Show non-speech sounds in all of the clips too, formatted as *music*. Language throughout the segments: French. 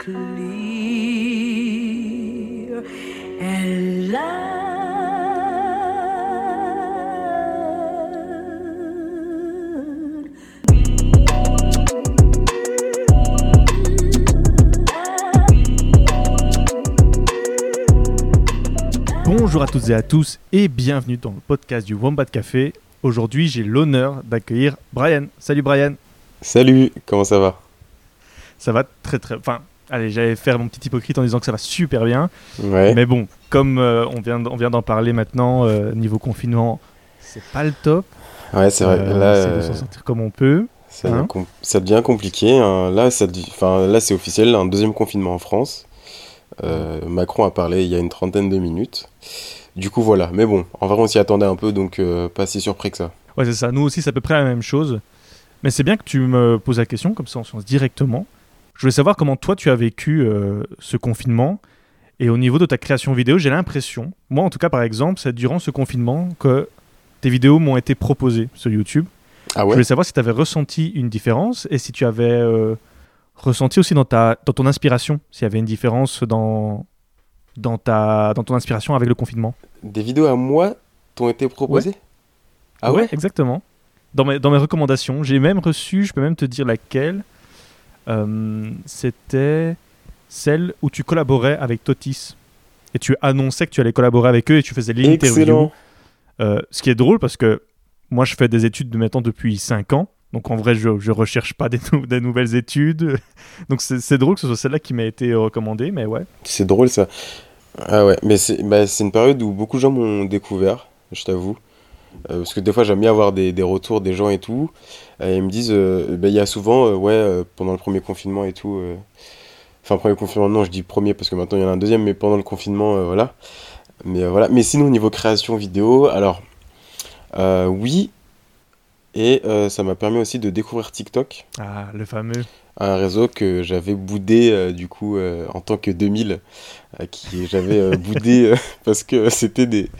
clear and loud. Bonjour à toutes et à tous et bienvenue dans le podcast du Wombat Café. Aujourd'hui, j'ai l'honneur d'accueillir Brian. Salut Brian. Salut, comment ça va? Ça va très très. Enfin, allez, j'allais faire mon petit hypocrite en disant que ça va super bien. Ouais. Mais bon, comme euh, on vient, on vient d'en parler maintenant, euh, niveau confinement, c'est pas le top. Ouais, c'est vrai. Euh, là, c'est de s'en sortir comme on peut. ça, devient hein. com- ça devient compliqué. hein. Là, ça, là, c'est officiel, un deuxième confinement en France. Macron a parlé il y a une trentaine de minutes. Du coup, voilà. Mais bon, en vrai, on s'y attendait un peu, donc pas si surpris que ça. Ouais, c'est ça. Nous aussi, c'est à peu près la même chose. Mais c'est bien que tu me poses la question, comme ça on se lance directement. Je voulais savoir comment toi tu as vécu euh, ce confinement. Et au niveau de ta création vidéo, j'ai l'impression, moi en tout cas par exemple, c'est durant ce confinement que tes vidéos m'ont été proposées sur YouTube. Ah Je ouais voulais savoir si tu avais ressenti une différence et si tu avais euh, ressenti aussi dans, ta, dans ton inspiration, s'il y avait une différence dans, dans, ta, dans ton inspiration avec le confinement. Des vidéos à moi t'ont été proposées? Ah ouais Exactement. Dans mes, dans mes recommandations, j'ai même reçu, je peux même te dire laquelle. Euh, C'était celle où tu collaborais avec Totis. Et tu annonçais que tu allais collaborer avec eux et tu faisais l'interview. Euh, ce qui est drôle parce que moi, je fais des études de maintenant depuis 5 ans. Donc en vrai, je ne recherche pas des, nou- des nouvelles études. *laughs* Donc c'est drôle que ce soit celle-là qui m'a été recommandée, mais ouais. C'est drôle ça. Ah ouais, mais c'est bah, c'est une période où beaucoup de gens m'ont découvert, je t'avoue. Euh, parce que des fois j'aime bien avoir des, des retours des gens et tout. Et ils me disent, euh, bah, il y a souvent, euh, ouais, pendant le premier confinement et tout. Enfin, premier confinement, non, je dis premier parce que maintenant il y en a un deuxième, mais pendant le confinement, voilà. Mais voilà. Mais sinon, au niveau création vidéo, alors, oui. Et euh, ça m'a permis aussi de découvrir TikTok Ah, le fameux. un réseau que j'avais boudé euh, du coup euh, en tant que 2000 euh, qui j'avais boudé *laughs* parce que c'était des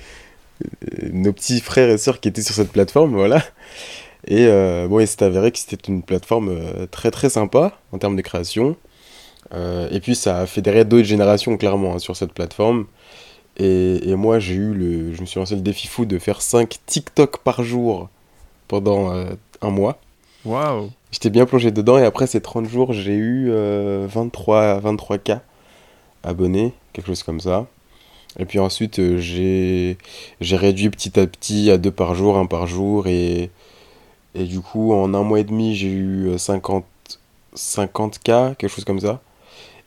nos petits frères et sœurs qui étaient sur cette plateforme voilà et euh, bon il s'est avéré que c'était une plateforme euh, très très sympa en termes de création Euh, et puis ça a fédéré d'autres générations clairement hein, sur cette plateforme et, et moi j'ai eu le je me suis lancé le défi fou de faire 5 TikTok par jour pendant euh, un mois Waouh. J'étais bien plongé dedans et après ces 30 jours, j'ai eu euh, 23, 23K abonnés, quelque chose comme ça. Et puis ensuite, euh, j'ai j'ai réduit petit à petit à deux par jour, un par jour. Et, et du coup, en un mois et demi, j'ai eu euh, 50, 50K, quelque chose comme ça.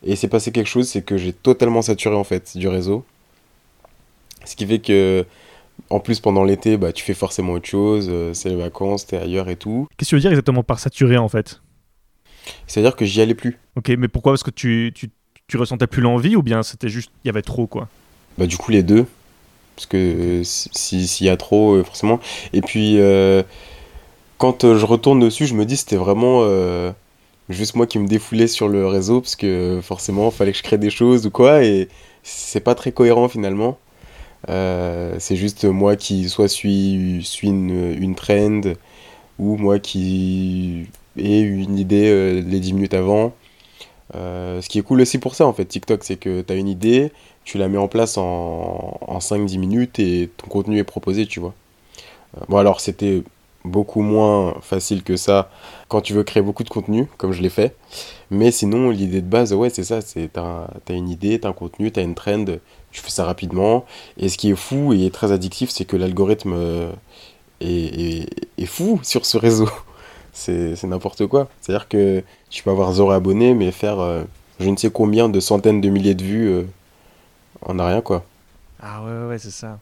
Et il s'est passé quelque chose, c'est que j'ai totalement saturé en fait du réseau. Ce qui fait que, en plus, pendant l'été, bah, tu fais forcément autre chose, euh, c'est les vacances, t'es ailleurs et tout. Qu'est-ce que tu veux dire exactement par saturé en fait? C'est-à-dire que j'y allais plus. Ok, mais pourquoi? Parce que tu, tu, tu ressentais plus l'envie ou bien c'était juste, il y avait trop quoi? Bah du coup les deux. Parce que si- si- s'il y a trop, euh, forcément. Et puis euh, quand euh, je retourne dessus, je me dis c'était vraiment juste moi qui me défoulais sur le réseau parce que forcément fallait que je crée des choses ou quoi et c'est pas très cohérent finalement. C'est juste moi qui soit suis, une, une trend ou moi qui ai une idée les 10 minutes avant. Ce qui est cool aussi pour ça en fait TikTok c'est que tu as une idée, tu la mets en place en, en 5-10 minutes et ton contenu est proposé, tu vois. Euh, bon, alors c'était beaucoup moins facile que ça quand tu veux créer beaucoup de contenu, comme je l'ai fait. Mais sinon, l'idée de base, ouais, c'est ça c'est t'as, t'as une idée, t'as un contenu, t'as une trend, tu fais ça rapidement. Et ce qui est fou et très addictif, c'est que l'algorithme euh, est, fou *laughs* sur ce réseau. C'est, n'importe quoi. C'est-à-dire que tu peux avoir zéro abonné, mais faire euh, je ne sais combien de centaines de milliers de vues en a rien, quoi. Ah ouais, ouais, ouais, c'est ça.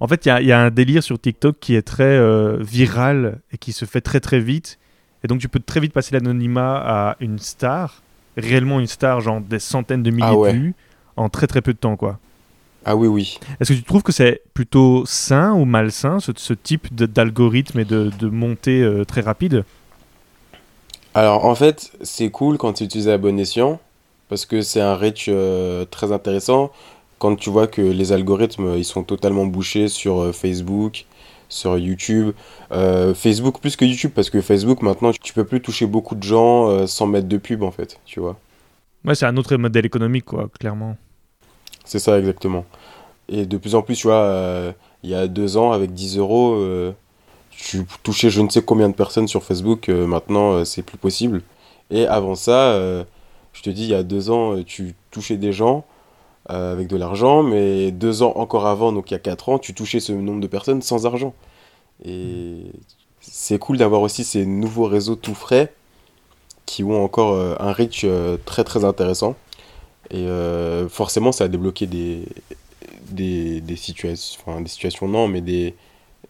En fait, il y a, il y a un délire sur TikTok qui est très euh, viral et qui se fait très très vite. Et donc tu peux très vite passer l'anonymat à une star, réellement une star, genre des centaines de milliers Ah ouais. de vues, en très très peu de temps, quoi. Ah oui, oui. Est-ce que tu trouves que c'est plutôt sain ou malsain, ce, ce type d'algorithme et de, de montée euh, très rapide? Alors en fait, c'est cool quand tu utilises à bon escient, parce que c'est un reach euh, très intéressant. Quand tu vois que les algorithmes, ils sont totalement bouchés sur euh, Facebook, sur YouTube. Euh, Facebook plus que YouTube, parce que Facebook, maintenant, tu peux plus toucher beaucoup de gens euh, sans mettre de pub, en fait, tu vois. Ouais, c'est un autre modèle économique, quoi, clairement. C'est ça, exactement. Et de plus en plus, tu vois, euh, il y a deux ans, avec 10 euros, tu touchais je ne sais combien de personnes sur Facebook. maintenant, c'est plus possible. Et avant ça, je te dis, il y a deux ans, tu touchais des gens euh, avec de l'argent, mais deux ans encore avant, donc il y a quatre ans, tu touchais ce nombre de personnes sans argent. Et c'est cool d'avoir aussi ces nouveaux réseaux tout frais qui ont encore euh, un reach euh, très très intéressant. Et forcément, ça a débloqué des, des, des situations, enfin des situations non, mais des,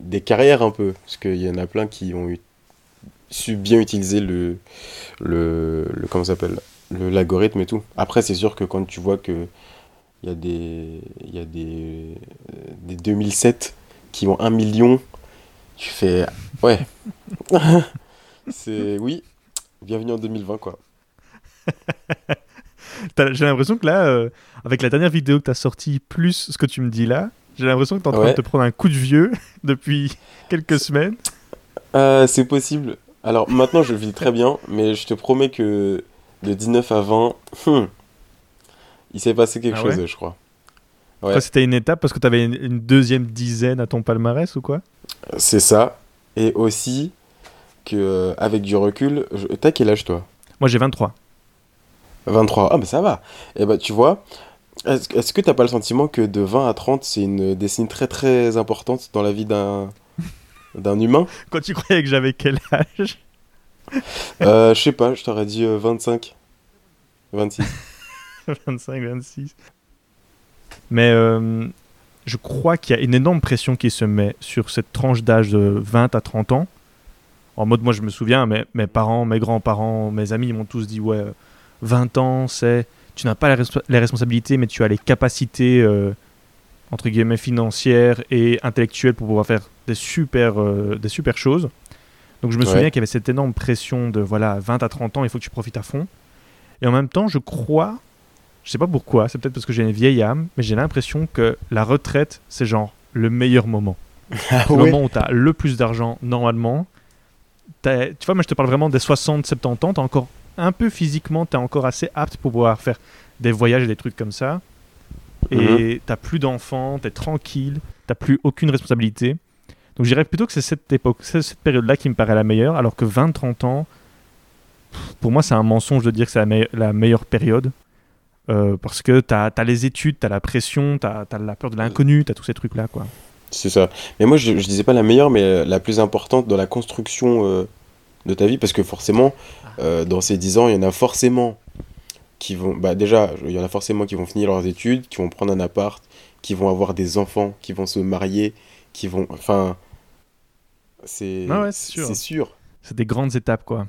des carrières un peu. Parce qu'il y en a plein qui ont eu, su bien utiliser le, le, le comment s'appelle, le, l'algorithme et tout. Après, c'est sûr que quand tu vois que il y a des, il y a des, euh, des 2007 qui ont un million, tu fais, ouais. *laughs* c'est, oui, bienvenue en 2020, quoi. *laughs* J'ai l'impression que là, euh, avec la dernière vidéo que tu as sortie, plus ce que tu me dis là, j'ai l'impression que tu es en train Ouais. de te prendre un coup de vieux *laughs* depuis quelques semaines. Euh, c'est possible. Alors maintenant, je vis très bien, mais je te promets que de 19 à 20, hmm, il s'est passé quelque Ah chose, ouais je crois. Ouais. C'était une étape parce que tu avais une, une deuxième dizaine à ton palmarès ou quoi? C'est ça. Et aussi que euh, avec du recul, je... t'as quel âge toi? Moi j'ai 23. 23. Ah, mais ça va. Et bah, tu vois, est-ce que t'as pas le sentiment que de 20 à 30, c'est une décennie très très importante dans la vie d'un *laughs* d'un humain? Quand tu croyais que j'avais quel âge? Euh, Je sais pas, je t'aurais dit euh, 25. 26. *laughs* 25, 26. Mais euh, je crois qu'il y a une énorme pression qui se met sur cette tranche d'âge de 20 à 30 ans. En mode, moi je me souviens, mes, mes parents, mes grands-parents, mes amis m'ont tous dit Ouais, euh, 20 ans, c'est. Tu n'as pas les, respo- les responsabilités, mais tu as les capacités, euh, entre guillemets, financières et intellectuelles pour pouvoir faire des super, euh, des super choses. Donc je me Ouais. souviens qu'il y avait cette énorme pression de voilà, 20 à 30 ans, il faut que tu profites à fond. Et en même temps, je crois je sais pas pourquoi, c'est peut-être parce que j'ai une vieille âme, mais j'ai l'impression que la retraite, c'est genre le meilleur moment. *laughs* Ah le moment où tu as le plus d'argent normalement. T'as- Tu vois, moi je te parle vraiment des 60-70 ans, tu encore un peu physiquement, tu es encore assez apte pour pouvoir faire des voyages et des trucs comme ça. Et t'as plus d'enfants, tu es tranquille, t'as plus aucune responsabilité. Donc je dirais plutôt que c'est cette époque, c'est cette période-là qui me paraît la meilleure, alors que 20-30 ans, pour moi c'est un mensonge de dire que c'est la, me- la meilleure période. Euh, parce que tu as, les études, tu as la pression, tu as, la peur de l'inconnu, tu as tous ces trucs-là. quoi. C'est ça. Mais moi, je, je disais pas la meilleure, mais la plus importante dans la construction euh, de ta vie, parce que forcément, euh, dans ces 10 ans, il y en a forcément qui vont. Bah, déjà, il y en a forcément qui vont finir leurs études, qui vont prendre un appart, qui vont avoir des enfants, qui vont se marier, qui vont. Enfin. C'est. Ah ouais, c'est sûr. C'est sûr. C'est des grandes étapes, quoi.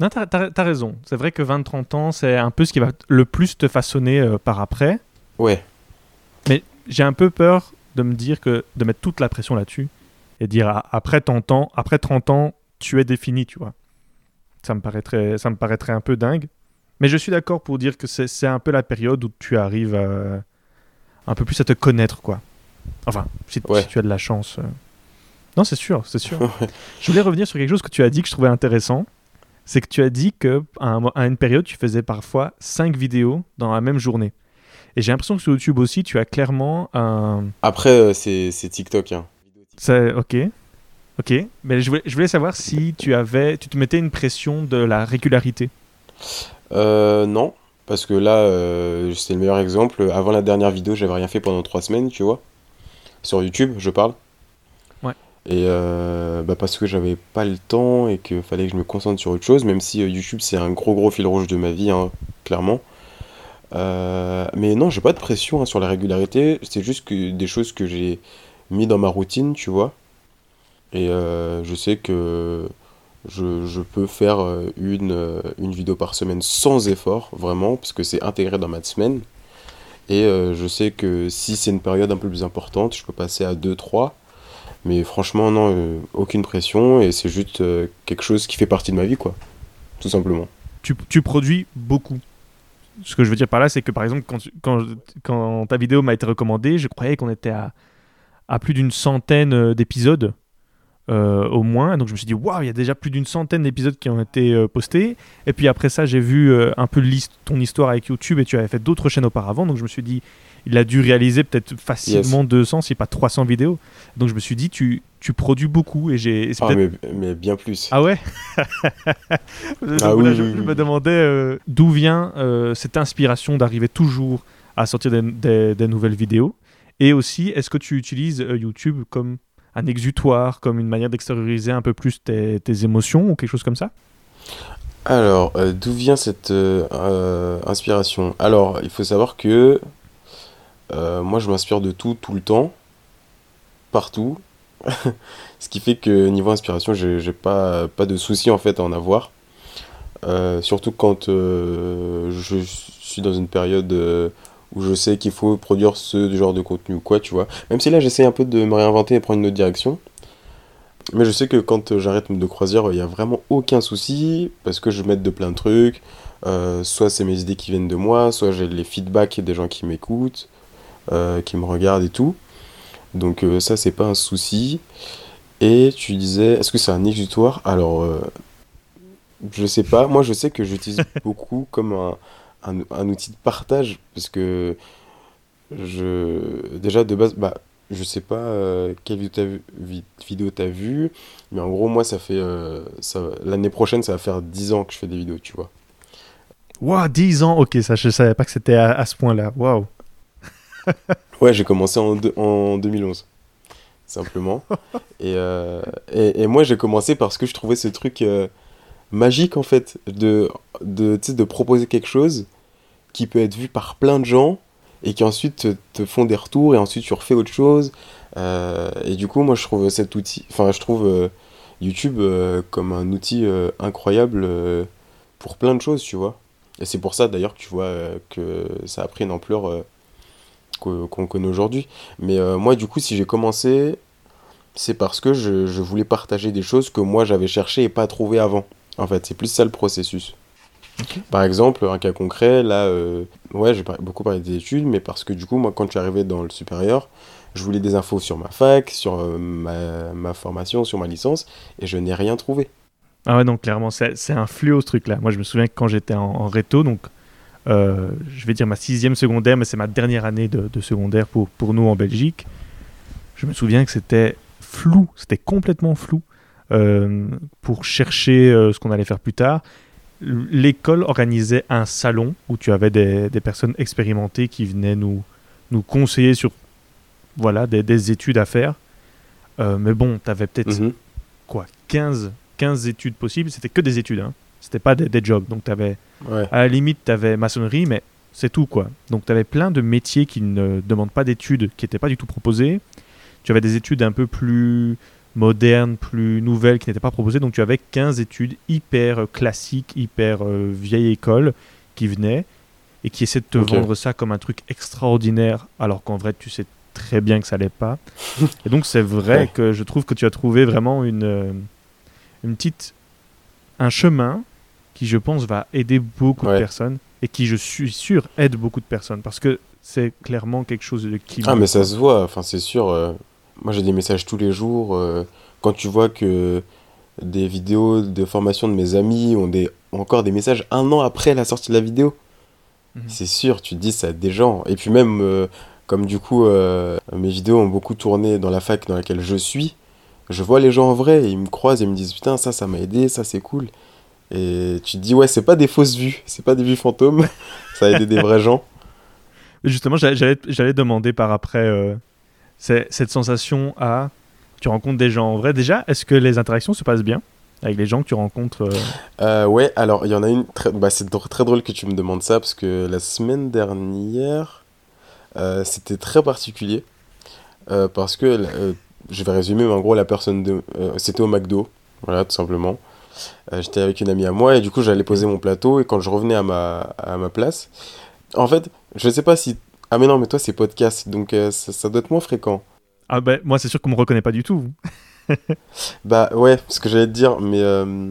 Non, t'as as, raison. C'est vrai que 20-30 ans, c'est un peu ce qui va le plus te façonner euh, par après. Ouais. Mais j'ai un peu peur de me dire que de mettre toute la pression là-dessus et dire ah, après 30 ans, après 30 ans, tu es défini, tu vois. Ça me paraîtrait, ça me paraîtrait un peu dingue. Mais je suis d'accord pour dire que c'est un peu la période où tu arrives à- un peu plus à te connaître, quoi. Enfin, si, Ouais. si tu as de la chance. euh. Non, c'est sûr, c'est sûr. *laughs* je voulais revenir sur quelque chose que tu as dit que je trouvais intéressant. C'est que tu as dit que à, un à une période, tu faisais parfois 5 vidéos dans la même journée. Et j'ai l'impression que sur YouTube aussi, tu as clairement un. Après, euh, c'est TikTok. Hein. Ok, ok. Mais je voulais, je voulais savoir si tu avais, tu te mettais une pression de la régularité. Euh, non, parce que là, euh, c'est le meilleur exemple. Avant la dernière vidéo, j'avais rien fait pendant trois semaines, tu vois. Sur YouTube, je parle. Et euh, bah parce que j'avais pas le temps et qu'il fallait que je me concentre sur autre chose, même si euh, YouTube c'est un gros gros fil rouge de ma vie, hein, clairement. Euh, mais non, j'ai pas de pression hein, sur la régularité, c'est juste que des choses que j'ai mis dans ma routine, tu vois. Et je sais que je, je peux faire une, une vidéo par semaine sans effort, vraiment, parce que c'est intégré dans ma semaine. Et je sais que si c'est une période un peu plus importante, je peux passer à 2-3. Mais franchement, non, euh, aucune pression, et c'est juste euh, quelque chose qui fait partie de ma vie, quoi. Tout simplement. Tu, tu produis beaucoup. Ce que je veux dire par là, c'est que par exemple, quand, quand, ta vidéo m'a été recommandée, je croyais qu'on était à, à plus d'une centaine euh, d'épisodes. au moins. Donc je me suis dit, waouh, il y a déjà plus d'une centaine d'épisodes qui ont été postés. Et puis après ça, j'ai vu un peu ton histoire avec YouTube et tu avais fait d'autres chaînes auparavant. Donc je me suis dit, il a dû réaliser peut-être facilement 200, si pas 300 vidéos. Donc je me suis dit, tu, tu produis beaucoup et j'ai. Ah, mais, mais bien plus. Ah ouais? *laughs* Donc Ah je, oui, je oui. me demandais euh, d'où vient euh, cette inspiration d'arriver toujours à sortir des, des- des nouvelles vidéos? Et aussi, est-ce que tu utilises euh, YouTube comme un exutoire, comme une manière d'extérioriser un peu plus tes, tes émotions ou quelque chose comme ça? Alors, euh, d'où vient cette euh, inspiration? Alors, il faut savoir que euh, moi, je m'inspire de tout, tout le temps, partout. *laughs* Ce qui fait que niveau inspiration, j'ai pas, de souci en fait à en avoir. Euh, surtout quand euh, je suis dans une période où je sais qu'il faut produire ce genre de contenu ou quoi, tu vois. Même si là, j'essaie un peu de me réinventer et prendre une autre direction. Mais je sais que quand j'arrête de croisière, il n'y a vraiment aucun souci parce que je mets de plein de trucs. Soit c'est mes idées qui viennent de moi, soit j'ai les feedbacks des gens qui m'écoutent, qui me regardent et tout. Donc euh, ça, c'est pas un souci. Et tu disais, est-ce que c'est un exutoire? Alors, euh, je sais pas. Moi, je sais que j'utilise *laughs* beaucoup comme un, un, un outil de partage parce que je déjà de base, bah, je sais pas euh, quelle vidéo t'as vu, mais en gros, moi, ça fait euh, l'année prochaine, ça va faire 10 ans que je fais des vidéos, tu vois. Waouh, 10 ans Ok, ça, je savais pas que c'était à, à ce point-là. Waouh *laughs* Ouais, j'ai commencé en, deux- en 2011, simplement. *laughs* Et, euh, et, et moi, j'ai commencé parce que je trouvais ce truc euh, magique, en fait, de, de, de proposer quelque chose qui peut être vu par plein de gens et qui ensuite te, te font des retours et ensuite tu refais autre chose. Euh, et du coup, moi, je trouve cet outil, enfin, je trouve euh, YouTube comme un outil incroyable pour plein de choses, tu vois. Et c'est pour ça, d'ailleurs, que tu vois que ça a pris une ampleur qu'on connaît aujourd'hui. Mais euh, moi, du coup, si j'ai commencé, c'est parce que je, je voulais partager des choses que moi, j'avais cherché et pas trouvé avant. En fait, c'est plus ça le processus. Par exemple, un cas concret, là, euh, ouais, j'ai beaucoup parlé des études, mais parce que du coup, moi, quand je suis arrivé dans le supérieur, je voulais des infos sur ma fac, sur euh, ma, ma formation, sur ma licence, et je n'ai rien trouvé. Ah ouais, donc clairement, c'est c'est un fléau ce truc-là. Moi, je me souviens que quand j'étais en, en réto, donc euh, je vais dire ma sixième secondaire, mais c'est ma dernière année de, de secondaire pour, pour nous en Belgique. Je me souviens que c'était flou, c'était complètement flou euh, pour chercher euh, ce qu'on allait faire plus tard. L'école organisait un salon où tu avais des, des personnes expérimentées qui venaient nous, nous conseiller sur voilà, des, des études à faire. Mais bon, tu avais peut-être Mhm. quoi 15, 15 études possibles, c'était que des études, hein. C'était pas des, des jobs. Donc, avais, Ouais. à la limite, tu avais maçonnerie, mais c'est tout. quoi. Donc, tu avais plein de métiers qui ne demandent pas d'études, qui n'étaient pas du tout proposés. Tu avais des études un peu plus modernes, plus nouvelles, qui n'étaient pas proposées. Donc, tu avais 15 études hyper euh, classiques, hyper euh, vieille école qui venaient et qui essaient de te vendre ça comme un truc extraordinaire, alors qu'en vrai, tu sais très bien que ça l'est pas. Et donc, c'est vrai Ouais. que je trouve que tu as trouvé vraiment une, euh, une petite, un chemin qui, je pense, va aider beaucoup de personnes et qui, je suis sûr, aide beaucoup de personnes parce que c'est clairement quelque chose de qui. Ah, mais ça se voit, enfin, c'est sûr. euh, moi, j'ai des messages tous les jours. euh, quand tu vois que des vidéos de formation de mes amis ont, des, ont encore des messages un an après la sortie de la vidéo, Mhm. c'est sûr, tu te dis ça aide des gens. Et puis, même, euh, comme du coup, mes vidéos ont beaucoup tourné dans la fac dans laquelle je suis, je vois les gens en vrai et ils me croisent et ils me disent Putain, ça, ça m'a aidé, ça, c'est cool. Et tu te dis, ouais, c'est pas des fausses vues, c'est pas des vues fantômes, *laughs* ça a aidé des vrais gens. Justement, j'allais- demander par après euh, c'est- cette sensation à. Tu rencontres des gens en vrai. Déjà, est-ce que les interactions se passent bien avec les gens que tu rencontres euh, Euh, ouais, alors il y en a une, très... bah, c'est très drôle que tu me demandes ça parce que la semaine dernière, euh, c'était très particulier parce que, je vais résumer, mais en gros, la personne, de... c'était au McDo, voilà, tout simplement. Euh, j'étais avec une amie à moi et du coup, j'allais poser mon plateau et quand je revenais à ma, à ma place, en fait, je sais pas si. Ah, mais non, mais toi, c'est podcast, donc euh, ça, ça doit être moins fréquent. Ah ben, moi, c'est sûr qu'on me reconnaît pas du tout. *laughs* Bah ouais, ce que j'allais te dire, mais, euh,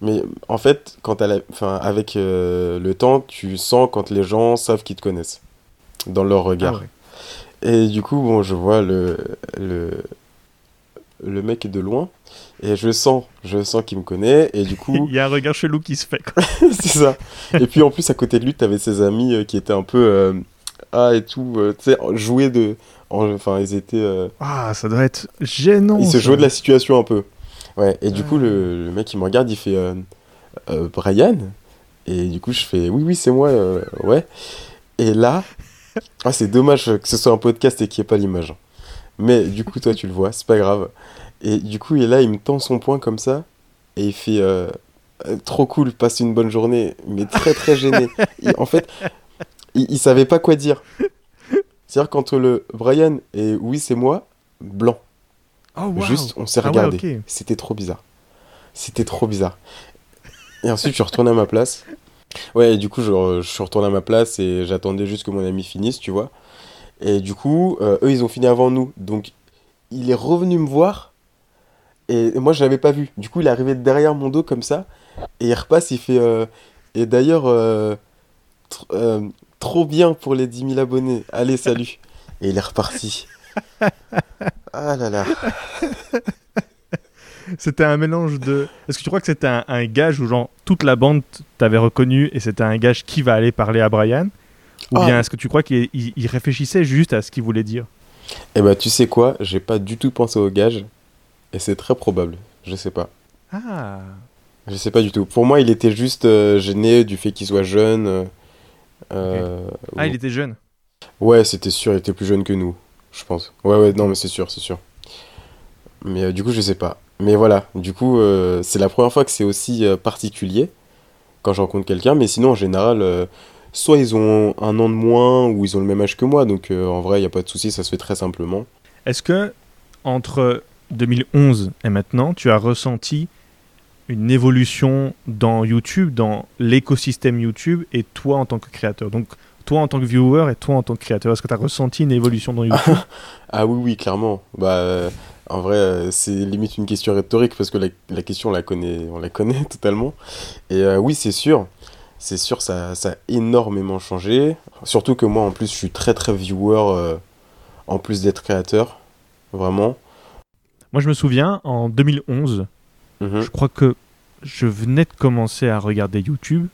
mais en fait, quand la- enfin, avec euh, le temps, tu sens quand les gens savent qu'ils te connaissent, dans leur regard. Ah ouais. Et du coup, bon, je vois le, le, le mec est de loin et je sens, je sens qu'il me connaît et du coup, *laughs* Il y a un regard chelou qui se fait. *laughs* c'est ça. Et puis en plus à côté de lui, t'avais ses amis euh, qui étaient un peu euh, ah et tout, euh, tu sais, joués de, en- enfin ils étaient, Ah, ça doit être gênant. ils se jouaient de la situation un peu. Ouais. Et du Ah. coup le, le mec il me regarde, il fait Brian et du coup je fais oui oui c'est moi, ouais. Et là, ah c'est dommage que ce soit un podcast et qu'il n'y ait pas l'image. Mais du coup toi tu le vois, c'est pas grave. Et du coup il est là, il me tend son poing comme ça et il fait euh, Euh, trop cool, passe une bonne journée, mais très très gêné. *laughs* Il- en fait, il, il savait pas quoi dire. C'est-à-dire qu'entre le Brian et oui c'est moi, blanc. Oh, wow. Juste on s'est Ah ouais, regardé. C'était trop bizarre. C'était trop bizarre. Et ensuite je suis retourné à ma place. Ouais, et du coup je, je suis retourné à ma place et j'attendais juste que mon ami finisse, tu vois. Et du coup, euh, eux ils ont fini avant nous. Donc il est revenu me voir et moi je l'avais pas vu. Du coup il est arrivé derrière mon dos comme ça et il repasse, il fait... euh, Et d'ailleurs, euh, tr- trop bien pour les 10 000 abonnés. Allez, salut. Et il est reparti. *laughs* Ah là là. C'était un mélange de. Est-ce que tu crois que c'était un, un gage où genre toute la bande t'avait reconnu et c'était un gage qui va aller parler à Brian? Ou Ah. bien est-ce que tu crois qu'il il- il réfléchissait juste à ce qu'il voulait dire? Eh bah tu sais quoi, j'ai pas du tout pensé au gage. Et c'est très probable. Je sais pas. Ah Je sais pas du tout. Pour moi, il était juste euh, gêné du fait qu'il soit jeune. euh, euh, Ah, il était jeune. Ouais, c'était sûr, il était plus jeune que nous, je pense. Ouais, ouais, non, mais c'est sûr, c'est sûr. Mais euh, du coup, je sais pas. Mais voilà, du coup, euh, c'est la première fois que c'est aussi euh, particulier quand je rencontre quelqu'un. Mais sinon, en général, soit ils ont un an de moins ou ils ont le même âge que moi. Donc euh, en vrai, il n'y a pas de souci, ça se fait très simplement. Est-ce que entre 2011 et maintenant, tu as ressenti une évolution dans YouTube, dans l'écosystème YouTube et toi en tant que créateur? Donc toi en tant que viewer et toi en tant que créateur, est-ce que tu as ressenti une évolution dans YouTube? *laughs* Ah oui, oui, clairement. Bah, euh, en vrai, euh, c'est limite une question rhétorique parce que la, la question, on la connaît, on la connaît *laughs* totalement. Et euh, oui, c'est sûr. C'est sûr, ça, ça a énormément changé. Surtout que moi, en plus, je suis très, très viewer, euh, en plus d'être créateur. Vraiment. Moi je me souviens en 2011, Mhm. je crois que je venais de commencer à regarder YouTube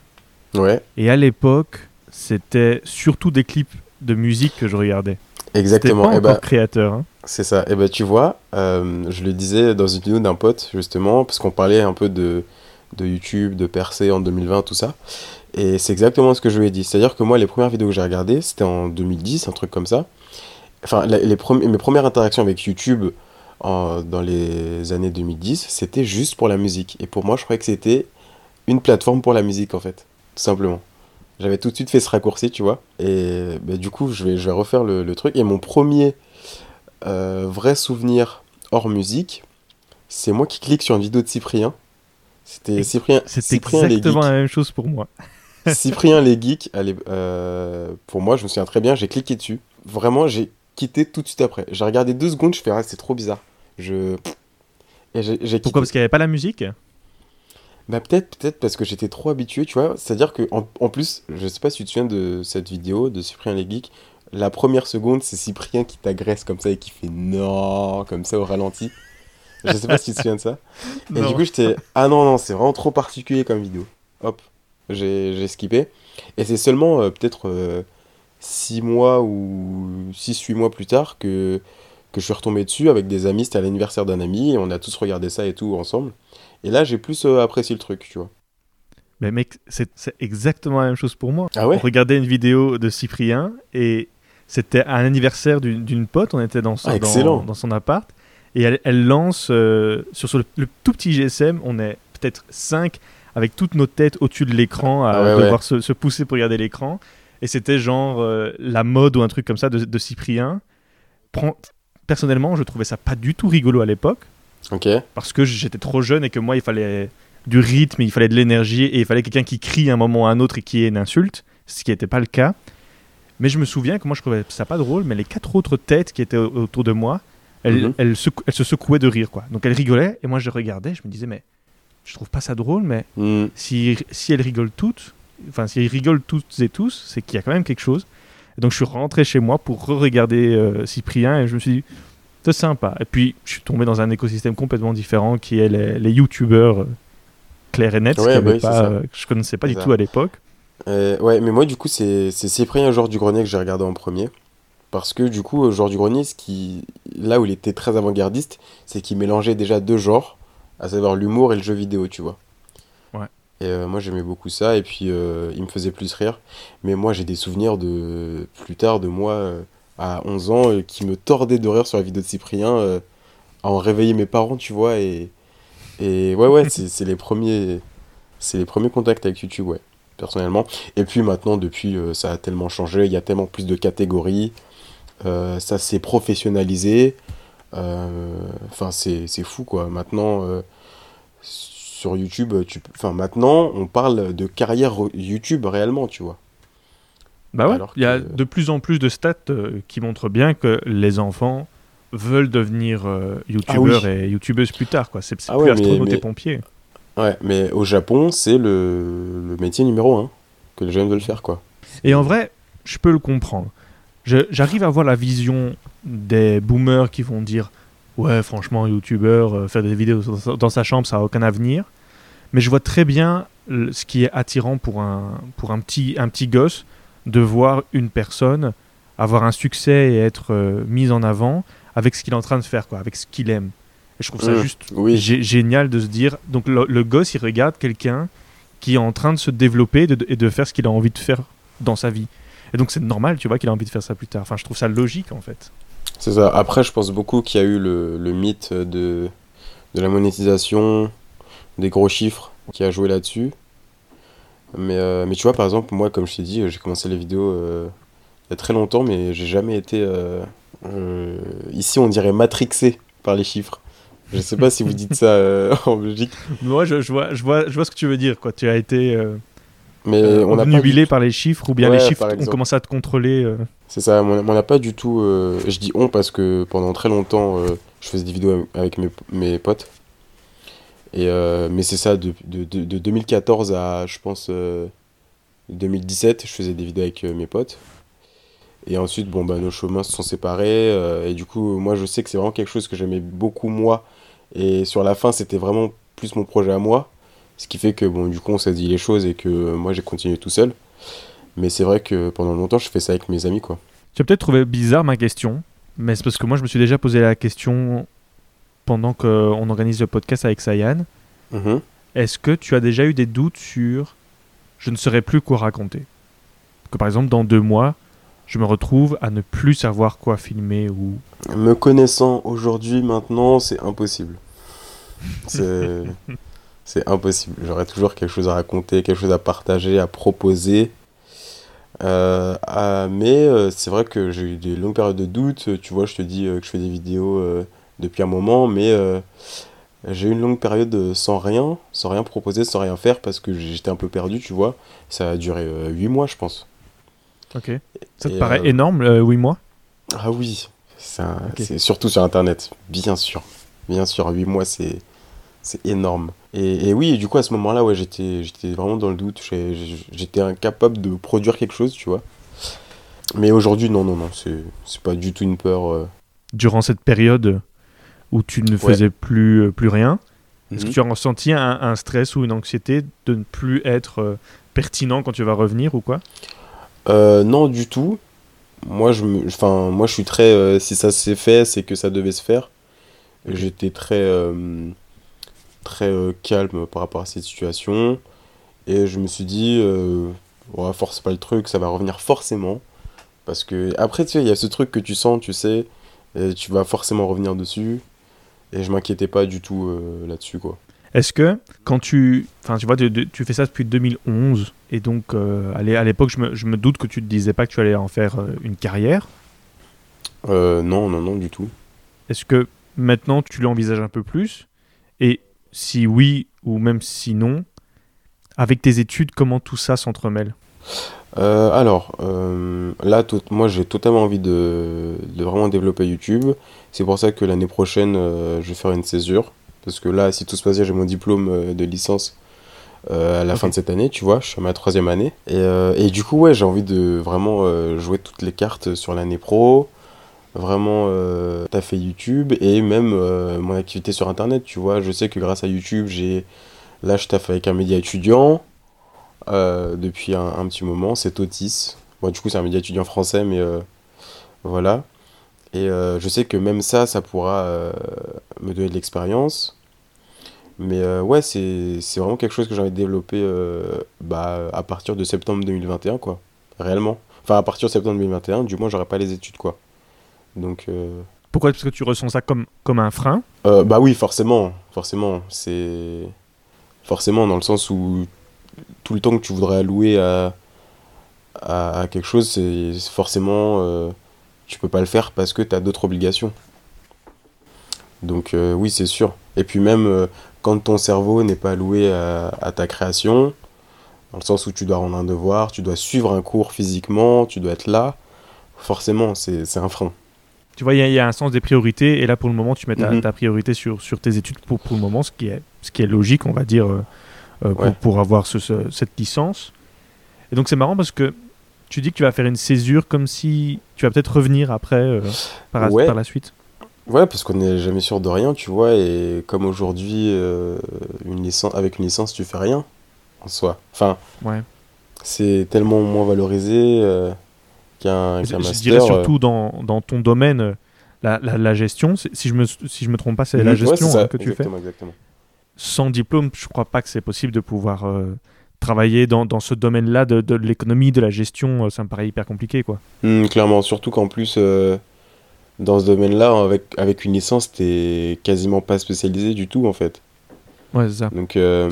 Ouais, et à l'époque, c'était surtout des clips de musique que je regardais. Exactement. pas Et encore bah, créateur. hein. c'est ça. Et bah, tu vois, euh, je le disais dans une vidéo d'un pote, justement, parce qu'on parlait un peu de, de YouTube, de percée en 2020, tout ça. Et c'est exactement ce que je lui ai dit. C'est-à-dire que moi, les premières vidéos que j'ai regardées, c'était en 2010, un truc comme ça. Enfin, les mes premières interactions avec YouTube dans les années 2010, c'était juste pour la musique. Et pour moi, je croyais que c'était une plateforme pour la musique, en fait. Tout simplement. J'avais tout de suite fait ce raccourci, tu vois. Et bah, du coup, je vais, je vais refaire le, le truc. Et mon premier euh, vrai souvenir hors musique, c'est moi qui clique sur une vidéo de Cyprien. C'était Cyprien, les exactement la même chose pour moi. *laughs* *laughs* Cyprien les geeks, allez, euh, pour moi, je me souviens très bien, j'ai cliqué dessus. Vraiment, j'ai quitté tout de suite après. J'ai regardé deux secondes, je fais, ah, c'est trop bizarre. Je. Et j'ai j'ai quitté. Pourquoi Parce qu'il n'y avait pas la musique? Bah peut-être, peut-être parce que j'étais trop habitué, tu vois. C'est-à-dire que en, en plus, je sais pas si tu te souviens de cette vidéo de Cyprien les geeks. La première seconde, c'est Cyprien qui t'agresse comme ça et qui fait non comme ça au ralenti. Je sais pas si tu te souviens de ça. Et Non. du coup, j'étais ah non non, c'est vraiment trop particulier comme vidéo. Hop, j'ai j'ai skippé. Et c'est seulement euh, peut-être 6 mois ou 6-8 mois plus tard que que je suis retombé dessus avec des amis. C'était à l'anniversaire d'un ami et on a tous regardé ça et tout ensemble. Et là, j'ai plus euh, apprécié le truc, tu vois. Mais mec, c'est c'est exactement la même chose pour moi. Ah ouais? On regardait une vidéo de Cyprien et c'était à un anniversaire d'une d'une pote. On était dans son, Ah, dans, dans son appart et elle, elle lance euh, sur, sur le, le tout petit GSM. On est peut-être 5 avec toutes nos têtes au-dessus de l'écran à Ah ouais, devoir Se, se pousser pour regarder l'écran. Et c'était genre euh, la mode ou un truc comme ça de, de Cyprien. Prend- Personnellement, je trouvais ça pas du tout rigolo à l'époque parce que j'étais trop jeune et que moi il fallait du rythme, il fallait de l'énergie et il fallait quelqu'un qui crie à un moment ou à un autre et qui ait une insulte, ce qui n'était pas le cas. Mais je me souviens que moi je trouvais ça pas drôle, mais les quatre autres têtes qui étaient au- autour de moi, Mhm. secou- elles se secouaient de rire quoi. Donc elles rigolaient et moi je regardais, je me disais mais je trouve pas ça drôle, mais Hmm. si, si elles rigolent toutes, enfin si elles rigolent toutes et tous, c'est qu'il y a quand même quelque chose. Et donc je suis rentré chez moi pour re-regarder euh, Cyprien et je me suis dit C'est sympa. Et puis, je suis tombé dans un écosystème complètement différent qui est les, les youtubeurs euh, clairs et nets, Ouais, que bah oui, c'est ça. je connaissais pas du ça. tout à l'époque. Euh, ouais, mais moi, du coup, c'est Cyprien, joueur du grenier, que j'ai regardé en premier. Parce que, du coup, euh, joueur du grenier, ce qui... là où il était très avant-gardiste, c'est qu'il mélangeait déjà deux genres, à savoir l'humour et le jeu vidéo, tu vois. Ouais. Et euh, moi, j'aimais beaucoup ça, et puis euh, il me faisait plus rire. Mais moi, j'ai des souvenirs de plus tard, de moi, euh, à 11 ans, qui me tordait de rire sur la vidéo de Cyprien, à en réveiller mes parents, tu vois. Et, et ouais, ouais, c'est c'est les premiers... C'est les premiers contacts avec YouTube, ouais, personnellement. Et puis maintenant, depuis, ça a tellement changé, il y a tellement plus de catégories, euh, ça s'est professionnalisé. euh, Enfin, c'est c'est fou, quoi. Maintenant, euh, sur YouTube, tu... enfin, maintenant, on parle de carrière YouTube réellement, tu vois. Bah ouais, il y a de plus en plus de stats euh, qui montrent bien que les enfants veulent devenir euh, youtubeurs Ah oui. et youtubeuses plus tard. quoi. C'est c'est Ah plus ouais, astronaute mais- et pompier. Ouais, mais au Japon, c'est le... le métier numéro un que les jeunes veulent faire, quoi. Et en vrai, je peux le comprendre. J'arrive à voir la vision des boomers qui vont dire Ouais, franchement, youtubeur, euh, faire des vidéos dans sa- dans sa chambre, ça n'a aucun avenir. Mais je vois très bien le- ce qui est attirant pour un, pour un, petit, un petit gosse de voir une personne avoir un succès et être euh, mise en avant avec ce qu'il est en train de faire, quoi, avec ce qu'il aime. Et je trouve ça Mmh, juste oui. génial de se dire. Donc le, le gosse, il regarde quelqu'un qui est en train de se développer de, et de faire ce qu'il a envie de faire dans sa vie. Et donc c'est normal, tu vois, qu'il a envie de faire ça plus tard. Enfin, je trouve ça logique en fait. C'est ça. Après, je pense beaucoup qu'il y a eu le, le mythe de, de la monétisation, des gros chiffres qui a joué là-dessus. Mais, euh, mais tu vois, par exemple, moi, comme je t'ai dit, j'ai commencé les vidéos euh, il y a très longtemps, mais j'ai jamais été. euh, ici, on dirait matrixé par les chiffres. Je sais pas si vous dites ça *laughs* en Belgique, Moi, je, je vois, je, vois, je vois ce que tu veux dire. Quoi. Tu as été mais euh, on obnubilé du- par les chiffres ou bien Ouais, les chiffres ont commencé à te contrôler. euh. C'est ça, on n'a pas du tout. euh, je dis on parce que pendant très longtemps, je faisais des vidéos avec mes, mes potes. Et, mais c'est ça, de, de, de- de 2014 à, je pense, euh, 2017, je faisais des vidéos avec mes potes. Et ensuite, bon, bah, nos chemins se sont séparés. et du coup, moi, je sais que c'est vraiment quelque chose que j'aimais beaucoup, moi. Et sur la fin, c'était vraiment plus mon projet à moi. Ce qui fait que, bon, du coup, on s'est dit les choses et que euh, moi, j'ai continué tout seul. Mais c'est vrai que pendant longtemps, je fais ça avec mes amis, quoi. Tu as peut-être trouvé bizarre ma question, mais c'est parce que moi, je me suis déjà posé la question pendant qu'on organise le podcast avec Sayan. Mhm. Est-ce que tu as déjà eu des doutes sur je ne saurais plus quoi raconter Que par exemple, dans deux mois, je me retrouve à ne plus savoir quoi filmer ou. Me connaissant aujourd'hui, maintenant, c'est impossible. C'est *laughs* c'est impossible. J'aurais toujours quelque chose à raconter, quelque chose à partager, à proposer. Euh, ah, mais euh, c'est vrai que j'ai eu des longues périodes de doute. Tu vois, je te dis euh, que je fais des vidéos euh, depuis un moment, mais j'ai eu une longue période sans rien, sans rien proposer, sans rien faire, parce que j'étais un peu perdu, tu vois. Ça a duré euh, 8 mois, je pense. Ok. Ça te Et, paraît énorme, euh, oui, mois? Ah oui, c'est un- surtout sur Internet, bien sûr. Bien sûr, 8 mois, c'est c'est énorme. Et, et oui, et du coup, à ce moment-là, ouais, j'étais j'étais vraiment dans le doute. J'étais incapable de produire quelque chose, tu vois. Mais aujourd'hui, non, non, non, c'est c'est pas du tout une peur. euh. Durant cette période où tu ne faisais plus, euh, plus rien, est-ce que Mhm. tu as ressenti un, un stress ou une anxiété de ne plus être euh, pertinent quand tu vas revenir ou quoi? Euh, non, du tout. Moi, je me, moi, je suis très. si ça s'est fait, c'est que ça devait se faire. J'étais très, très euh, calme par rapport à cette situation. Et je me suis dit, euh, ouais, force pas le truc, ça va revenir forcément. Parce que après, tu sais, il y a ce truc que tu sens, tu sais, et tu vas forcément revenir dessus. Et je m'inquiétais pas du tout euh, là-dessus, quoi. Est-ce que quand tu, enfin tu vois, tu, tu fais ça depuis 2011 et donc euh, à l'é- à l'époque je me, je me doute que tu te disais pas que tu allais en faire euh, une carrière? Non, non, non, du tout. Est-ce que maintenant tu l'envisages un peu plus? Et si oui ou même si non, avec tes études, comment tout ça s'entremêle? Euh, alors, euh, là, tout- moi, j'ai totalement envie de, de vraiment développer YouTube. C'est pour ça que l'année prochaine, euh, je vais faire une césure. Parce que là, si tout se passe bien, j'ai mon diplôme de licence à la fin de cette année, tu vois. Je suis à ma troisième année. Et, et du coup, ouais, j'ai envie de vraiment jouer toutes les cartes sur l'année pro. Vraiment euh, fait YouTube et même euh, mon activité sur Internet, tu vois. Je sais que grâce à YouTube, j'ai là je taffe avec un média étudiant euh, depuis un, petit moment, c'est Otis. Bon, du coup, c'est un média étudiant français, mais euh, voilà. Et je sais que même ça, ça pourra me donner de l'expérience. Mais ouais, c'est vraiment quelque chose que j'ai envie de développer bah, à partir de septembre 2021, quoi. Réellement. Enfin, à partir de septembre 2021, du moins, j'aurai pas les études, quoi. Donc. Euh... Pourquoi Parce que tu ressens ça comme, comme un frein euh, Bah oui, forcément. Forcément. C'est. Forcément, dans le sens où tout le temps que tu voudrais allouer à, à, à quelque chose, c'est forcément. Euh, tu peux pas le faire parce que tu as d'autres obligations. Donc, euh, oui, c'est sûr. Et puis, même euh, quand ton cerveau n'est pas alloué à, à ta création, dans le sens où tu dois rendre un devoir, tu dois suivre un cours physiquement, tu dois être là, forcément, c'est un frein. Tu vois, il y, y, a un sens des priorités, et là, pour le moment, tu mets ta, mm -hmm. ta priorité sur, sur tes études pour, pour le moment, ce qui est, ce qui est logique, on va dire, euh, euh, pour, Ouais. pour avoir ce, ce- cette licence. Et donc, c'est marrant parce que tu dis que tu vas faire une césure comme si tu vas peut-être revenir après, euh, par, la- Ouais. par la suite. Ouais, parce qu'on n'est jamais sûr de rien, tu vois, et comme aujourd'hui, euh, une licence, avec une licence, tu fais rien, en soi. Enfin, Ouais. c'est tellement moins valorisé qu'un Je, qu'un je master. dirais euh, surtout dans, dans ton domaine, euh, la, la, la gestion. Si je me, si je me trompe pas, c'est la ouais, gestion ça, hein, que tu fais. exactement. Sans diplôme, je crois pas que c'est possible de pouvoir euh, travailler dans, dans ce domaine-là de, de l'économie, de la gestion. euh, Ça me paraît hyper compliqué, quoi. Hmm, clairement, surtout qu'en plus, euh, dans ce domaine-là, avec, avec une licence, t'es quasiment pas spécialisé du tout, en fait. Ouais, c'est ça. Donc, euh,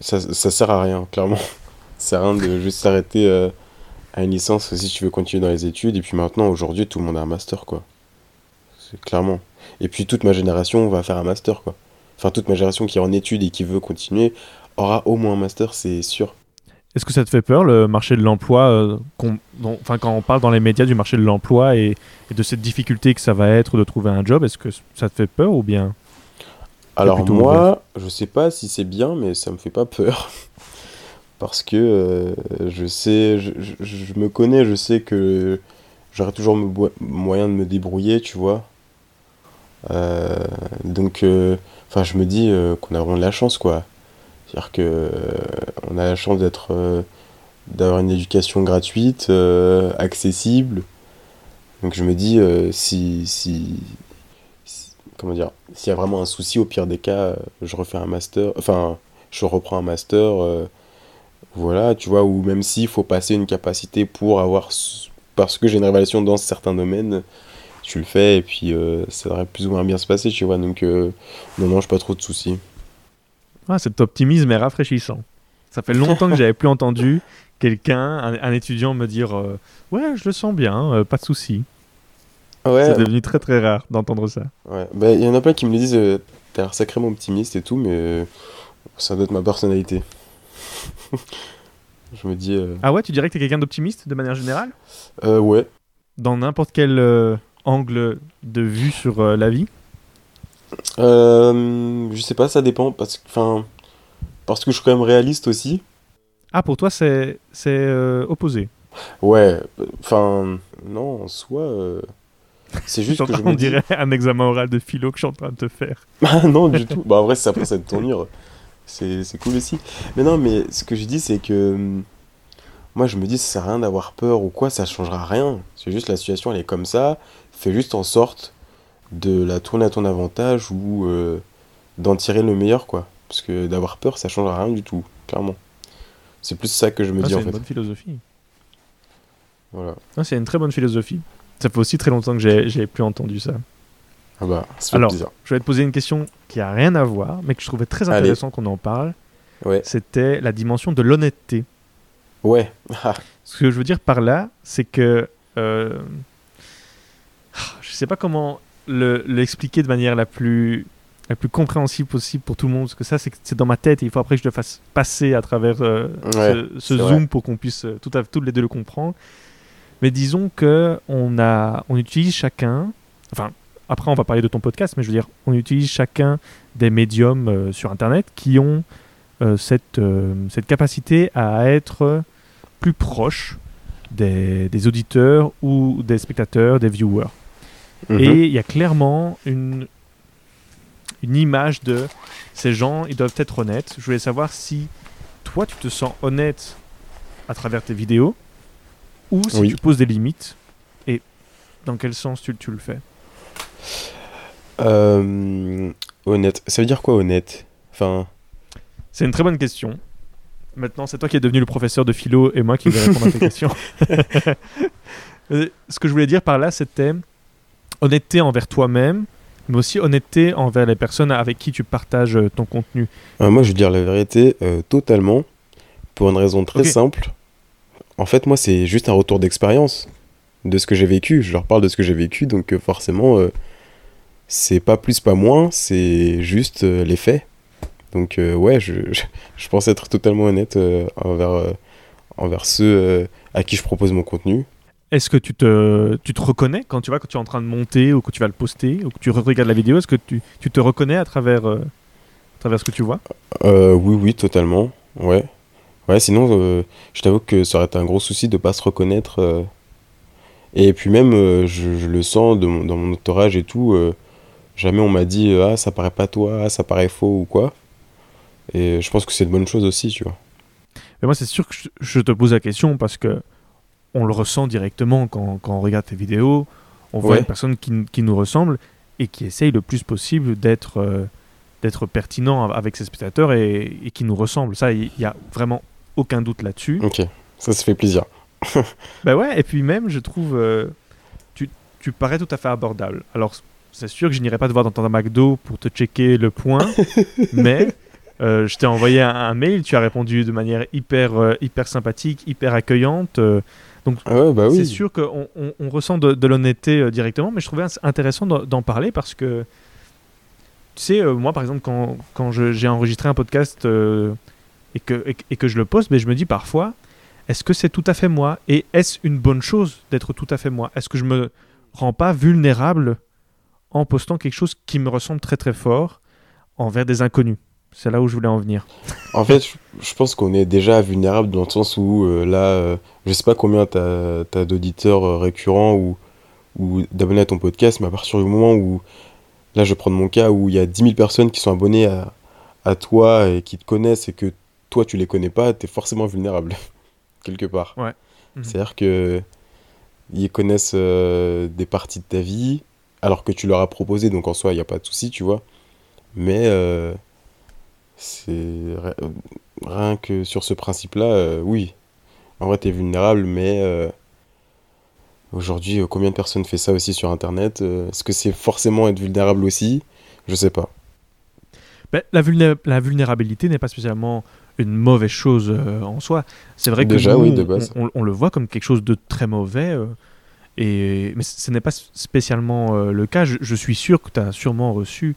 C'est ça. Ça, sert à rien, clairement. *laughs* Ça sert à rien de juste s'arrêter euh, à une licence si tu veux continuer dans les études. Et puis maintenant, aujourd'hui, tout le monde a un master, quoi. C'est clairement. Et puis toute ma génération va faire un master, quoi. Enfin, toute ma génération qui est en études et qui veut continuer aura au moins un master, c'est sûr. Est-ce que ça te fait peur, le marché de l'emploi euh, Enfin, quand on parle dans les médias du marché de l'emploi et, et de cette difficulté que ça va être de trouver un job, est-ce que ça te fait peur ou bien? Alors moi, je sais pas si c'est bien, mais ça me fait pas peur. Parce que euh, je sais, je, je- me connais, je sais que j'aurai toujours moyen de me débrouiller, tu vois. Euh, donc, euh, enfin, je me dis qu'on a vraiment de la chance, quoi. C'est-à-dire que on a la chance d'être, d'avoir une éducation gratuite, accessible. Donc je me dis si, si, si- comment dire, s'il y a vraiment un souci, au pire des cas, je refais un master, enfin, je reprends un master, voilà, tu vois, ou même s'il faut passer une capacité pour avoir, parce que j'ai une révélation dans certains domaines, tu le fais et puis euh, ça devrait plus ou moins bien se passer, tu vois, donc euh, non, non, j'ai pas trop de soucis. ah, Cet optimisme est rafraîchissant. Ça fait longtemps que j'avais plus entendu quelqu'un, un, un étudiant, me dire euh, Ouais, je le sens bien, euh, pas de souci. Ouais, C'est devenu très très rare d'entendre ça. ouais, bah, il y en a plein qui me disent, t'as l'air sacrément optimiste et tout, mais ça doit être ma personnalité. Je me dis, euh, Ah ouais, tu dirais que tu es quelqu'un d'optimiste de manière générale euh, ouais. Dans n'importe quel euh, angle de vue sur euh, la vie Euh, je sais pas, ça dépend parce que, enfin, parce que je suis quand même réaliste aussi. Ah, pour toi, c'est c'est opposé. Ouais, enfin, non, en soi, c'est juste que je on me dis. dirait un examen oral de philo que je suis en train de te faire. *laughs* Ah non, du tout. Bah, en vrai, c'est après, ça te tournure. C'est c'est cool aussi. Mais non, mais ce que je dis, c'est que hum, moi, je me dis, ça sert à rien d'avoir peur ou quoi, ça changera rien. C'est juste la situation, elle est comme ça. Fais juste en sorte de la tourner à ton avantage ou euh, d'en tirer le meilleur, quoi. Parce que d'avoir peur, ça changera rien du tout, clairement. C'est plus ça que je me Ah, dis c'est en une fait. bonne philosophie. Voilà. Ah, c'est une très bonne philosophie. Ça fait aussi très longtemps que j'ai plus entendu ça. Ah bah, Alors. Je vais te poser une question qui a rien à voir, mais que je trouvais très intéressant qu'on en parle. Ouais. C'était la dimension de l'honnêteté. Ouais. Ah, Ce que je veux dire par là, c'est que euh, je sais pas comment le- l'expliquer de manière la plus la plus compréhensible possible pour tout le monde, parce que ça c'est dans ma tête et il faut après que je le fasse passer à travers euh, Ouais, ce, zoom vrai. pour qu'on puisse euh, tout à, toutes les deux le comprendre. Mais disons que on a on utilise chacun, enfin après on va parler de ton podcast, mais je veux dire on utilise chacun des médiums euh, sur internet qui ont euh, cette, euh, cette capacité à être plus proche des, des auditeurs ou des spectateurs, des viewers. Mhm. Et il y a clairement une, une image de ces gens, ils doivent être honnêtes. Je voulais savoir si toi, tu te sens honnête à travers tes vidéos ou si Oui. tu poses des limites et dans quel sens tu, tu le fais. Euh, honnête. Ça veut dire quoi honnête? Enfin, C'est une très bonne question. Maintenant, c'est toi qui es devenu le professeur de philo et moi qui vais répondre à tes *laughs* questions. *laughs* Euh, Ce que je voulais dire par là, c'était honnêteté envers toi-même, mais aussi honnêteté envers les personnes avec qui tu partages euh, ton contenu. moi je veux dire la vérité euh, totalement pour une raison très simple. En fait, moi c'est juste un retour d'expérience de ce que j'ai vécu. Je leur parle de ce que j'ai vécu, donc euh, forcément euh, c'est pas plus pas moins, c'est juste euh, les faits. Donc euh, ouais, je, je, je pense être totalement honnête euh, envers, euh, envers ceux à qui je propose mon contenu. Est-ce que tu te, tu te reconnais quand tu vois que tu es en train de monter ou que tu vas le poster ou que tu regardes la vidéo? Est-ce que tu, tu te reconnais à travers, à travers ce que tu vois? Oui, oui, totalement. Ouais. Ouais, sinon, je t'avoue que ça aurait été un gros souci de pas se reconnaître. Et puis même, euh, je, je le sens de mon- dans mon entourage et tout. euh, jamais on m'a dit euh, Ah, ça paraît pas toi, ah, ça paraît faux ou quoi. Et je pense que c'est une bonne chose aussi, tu vois. Mais moi, c'est sûr que je, je te pose la question parce que on le ressent directement quand, quand on regarde tes vidéos. On voit Ouais. une personne qui, qui nous ressemble et qui essaye le plus possible d'être euh, d'être pertinent avec ses spectateurs et, et qui nous ressemble. Ça, il n'y a vraiment aucun doute là-dessus. Ok, ça se fait plaisir. *laughs* Bah ouais, et puis même, je trouve, euh, tu, tu parais tout à fait abordable. Alors, c'est sûr que je n'irai pas te voir dans ton McDo pour te checker le point, *laughs* mais euh, je t'ai envoyé un, un mail, tu as répondu de manière hyper, euh, hyper sympathique, hyper accueillante. euh, Ah ouais, bah oui. C'est sûr qu'on on, on ressent de, de l'honnêteté directement, mais je trouvais intéressant d'en parler parce que, tu sais, moi par exemple, quand, quand j'ai enregistré un podcast et, que, et, que- et que je le poste, mais je me dis parfois, est-ce que c'est tout à fait moi? Et est-ce une bonne chose d'être tout à fait moi? Est-ce que je me rends pas vulnérable en postant quelque chose qui me ressemble très très fort envers des inconnus C'est là où je voulais en venir. En fait, je, pense qu'on est déjà vulnérable dans le sens où euh, là, euh, je sais pas combien t'as as, d'auditeurs euh, récurrents ou, ou d'abonnés à ton podcast, mais à partir du moment où, là, je vais prendre mon cas où il y a 10 000 personnes qui sont abonnées à, à toi et qui te connaissent et que toi, tu les connais pas, t'es forcément vulnérable, *laughs* quelque part. Mhm. C'est-à-dire que ils connaissent euh, des parties de ta vie, alors que tu leur as proposé, donc en soi, il n'y a pas de souci, tu vois. Mais euh, c'est ri- rien que sur ce principe-là, euh, oui. En vrai, tu es vulnérable, mais euh, aujourd'hui, combien de personnes fait ça aussi sur Internet Est-ce que c'est forcément être vulnérable aussi? Je sais pas. Ben, la, vulné- la vulnérabilité n'est pas spécialement une mauvaise chose en soi. C'est vrai que Déjà, nous, oui, de on- base. On, on le voit comme quelque chose de très mauvais. Et, mais ce n'est pas spécialement euh, le cas. Je, je suis sûr que tu as sûrement reçu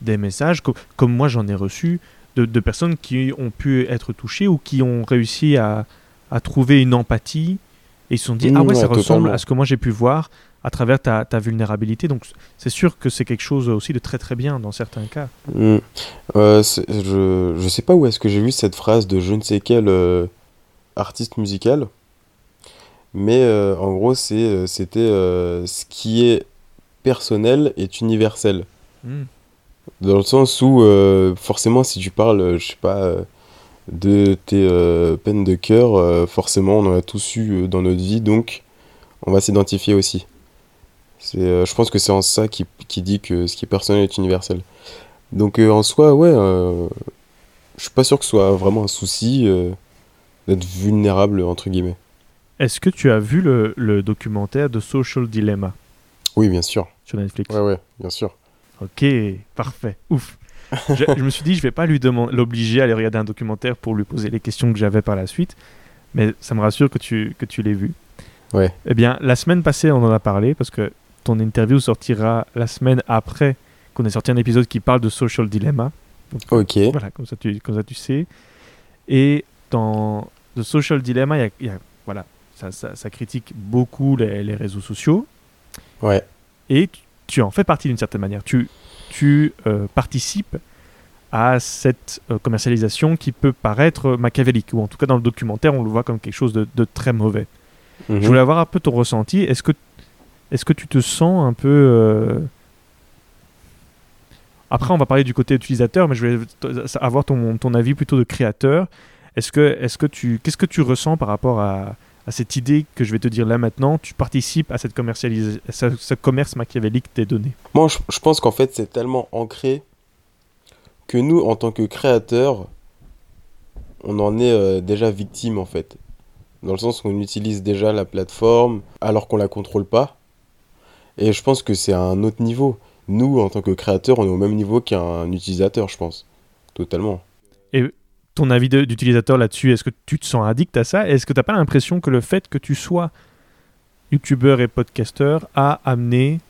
des messages, co- comme moi j'en ai reçu, de, de personnes qui ont pu être touchées ou qui ont réussi à, à trouver une empathie et ils se sont dit Mmh, Ah ouais, ça ressemble à ce que moi j'ai pu voir à travers ta, ta vulnérabilité. Donc c'est sûr que c'est quelque chose aussi de très très bien dans certains cas. Euh, c'est- je, je sais pas où est-ce que j'ai vu cette phrase de je ne sais quel euh, artiste musical, mais euh, en gros c'est, euh, c'était euh, ce qui est personnel est universel. Mmh. Dans le sens où euh, forcément si tu parles, je sais pas, de tes peines de cœur, forcément on en a tous eu dans notre vie, donc on va s'identifier aussi. C'est, je pense que c'est en ça qui, qui dit que ce qui est personnel est universel. Donc en soi, ouais, je suis pas sûr que ce soit vraiment un souci d'être vulnérable, entre guillemets. Est-ce que tu as vu le, le documentaire de Social Dilemma Oui, bien sûr. sur Netflix Ouais, ouais, bien sûr. Ok, parfait, ouf. je, je me suis dit, je vais pas lui demander, l'obliger à aller regarder un documentaire pour lui poser les questions que j'avais par la suite, mais ça me rassure que tu, que tu l'aies vu. Ouais. Eh bien, la semaine passée, on en a parlé parce que ton interview sortira la semaine après qu'on ait sorti un épisode qui parle de Social Dilemma. Donc, Ok. Voilà, comme ça, tu, comme ça tu sais. Et dans The Social Dilemma, il y a- y ça, ça- ça critique beaucoup les, les réseaux sociaux. Ouais. Et tu, tu en fais partie d'une certaine manière. Tu, tu euh, participes à cette euh, commercialisation qui peut paraître machiavélique, ou en tout cas dans le documentaire, on le voit comme quelque chose de, de très mauvais. Mhm. Je voulais avoir un peu ton ressenti. Est-ce que, est que tu te sens un peu. euh, Après, on va parler du côté utilisateur, mais je voulais avoir ton, ton avis plutôt de créateur. Est-ce que, est que tu, qu'est-ce que tu ressens par rapport à, à cette idée que je vais te dire là maintenant Tu participes à cette commercialis- à ce, ce commerce machiavélique des données. Moi, je, je pense qu'en fait, c'est tellement ancré que nous, en tant que créateurs, on en est euh, déjà victime, en fait. Dans le sens où on utilise déjà la plateforme alors qu'on la contrôle pas. Et je pense que c'est à un autre niveau. Nous, en tant que créateurs, on est au même niveau qu'un utilisateur, je pense. Totalement. Ton avis d'utilisateur là-dessus, est-ce que tu te sens addict à ça? Est-ce que tu n'as pas l'impression que le fait que tu sois youtubeur et podcasteur a amené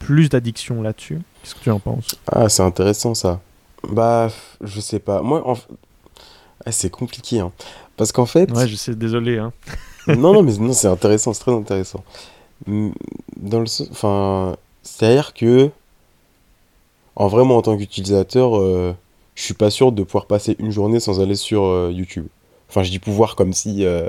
plus d'addiction là-dessus? Qu'est-ce que tu en penses? Ah, c'est intéressant ça. Bah, je sais pas. Moi, en... ah, c'est compliqué, hein. Parce qu'en fait, Ouais, je sais, désolé. Hein. *laughs* non, non, mais non, c'est intéressant, c'est très intéressant. Mm, Dans le enfin, c'est-à-dire que, en vrai, moi, en tant qu'utilisateur, euh, je suis pas sûr de pouvoir passer une journée sans aller sur euh, YouTube. Enfin, je dis pouvoir comme si, euh,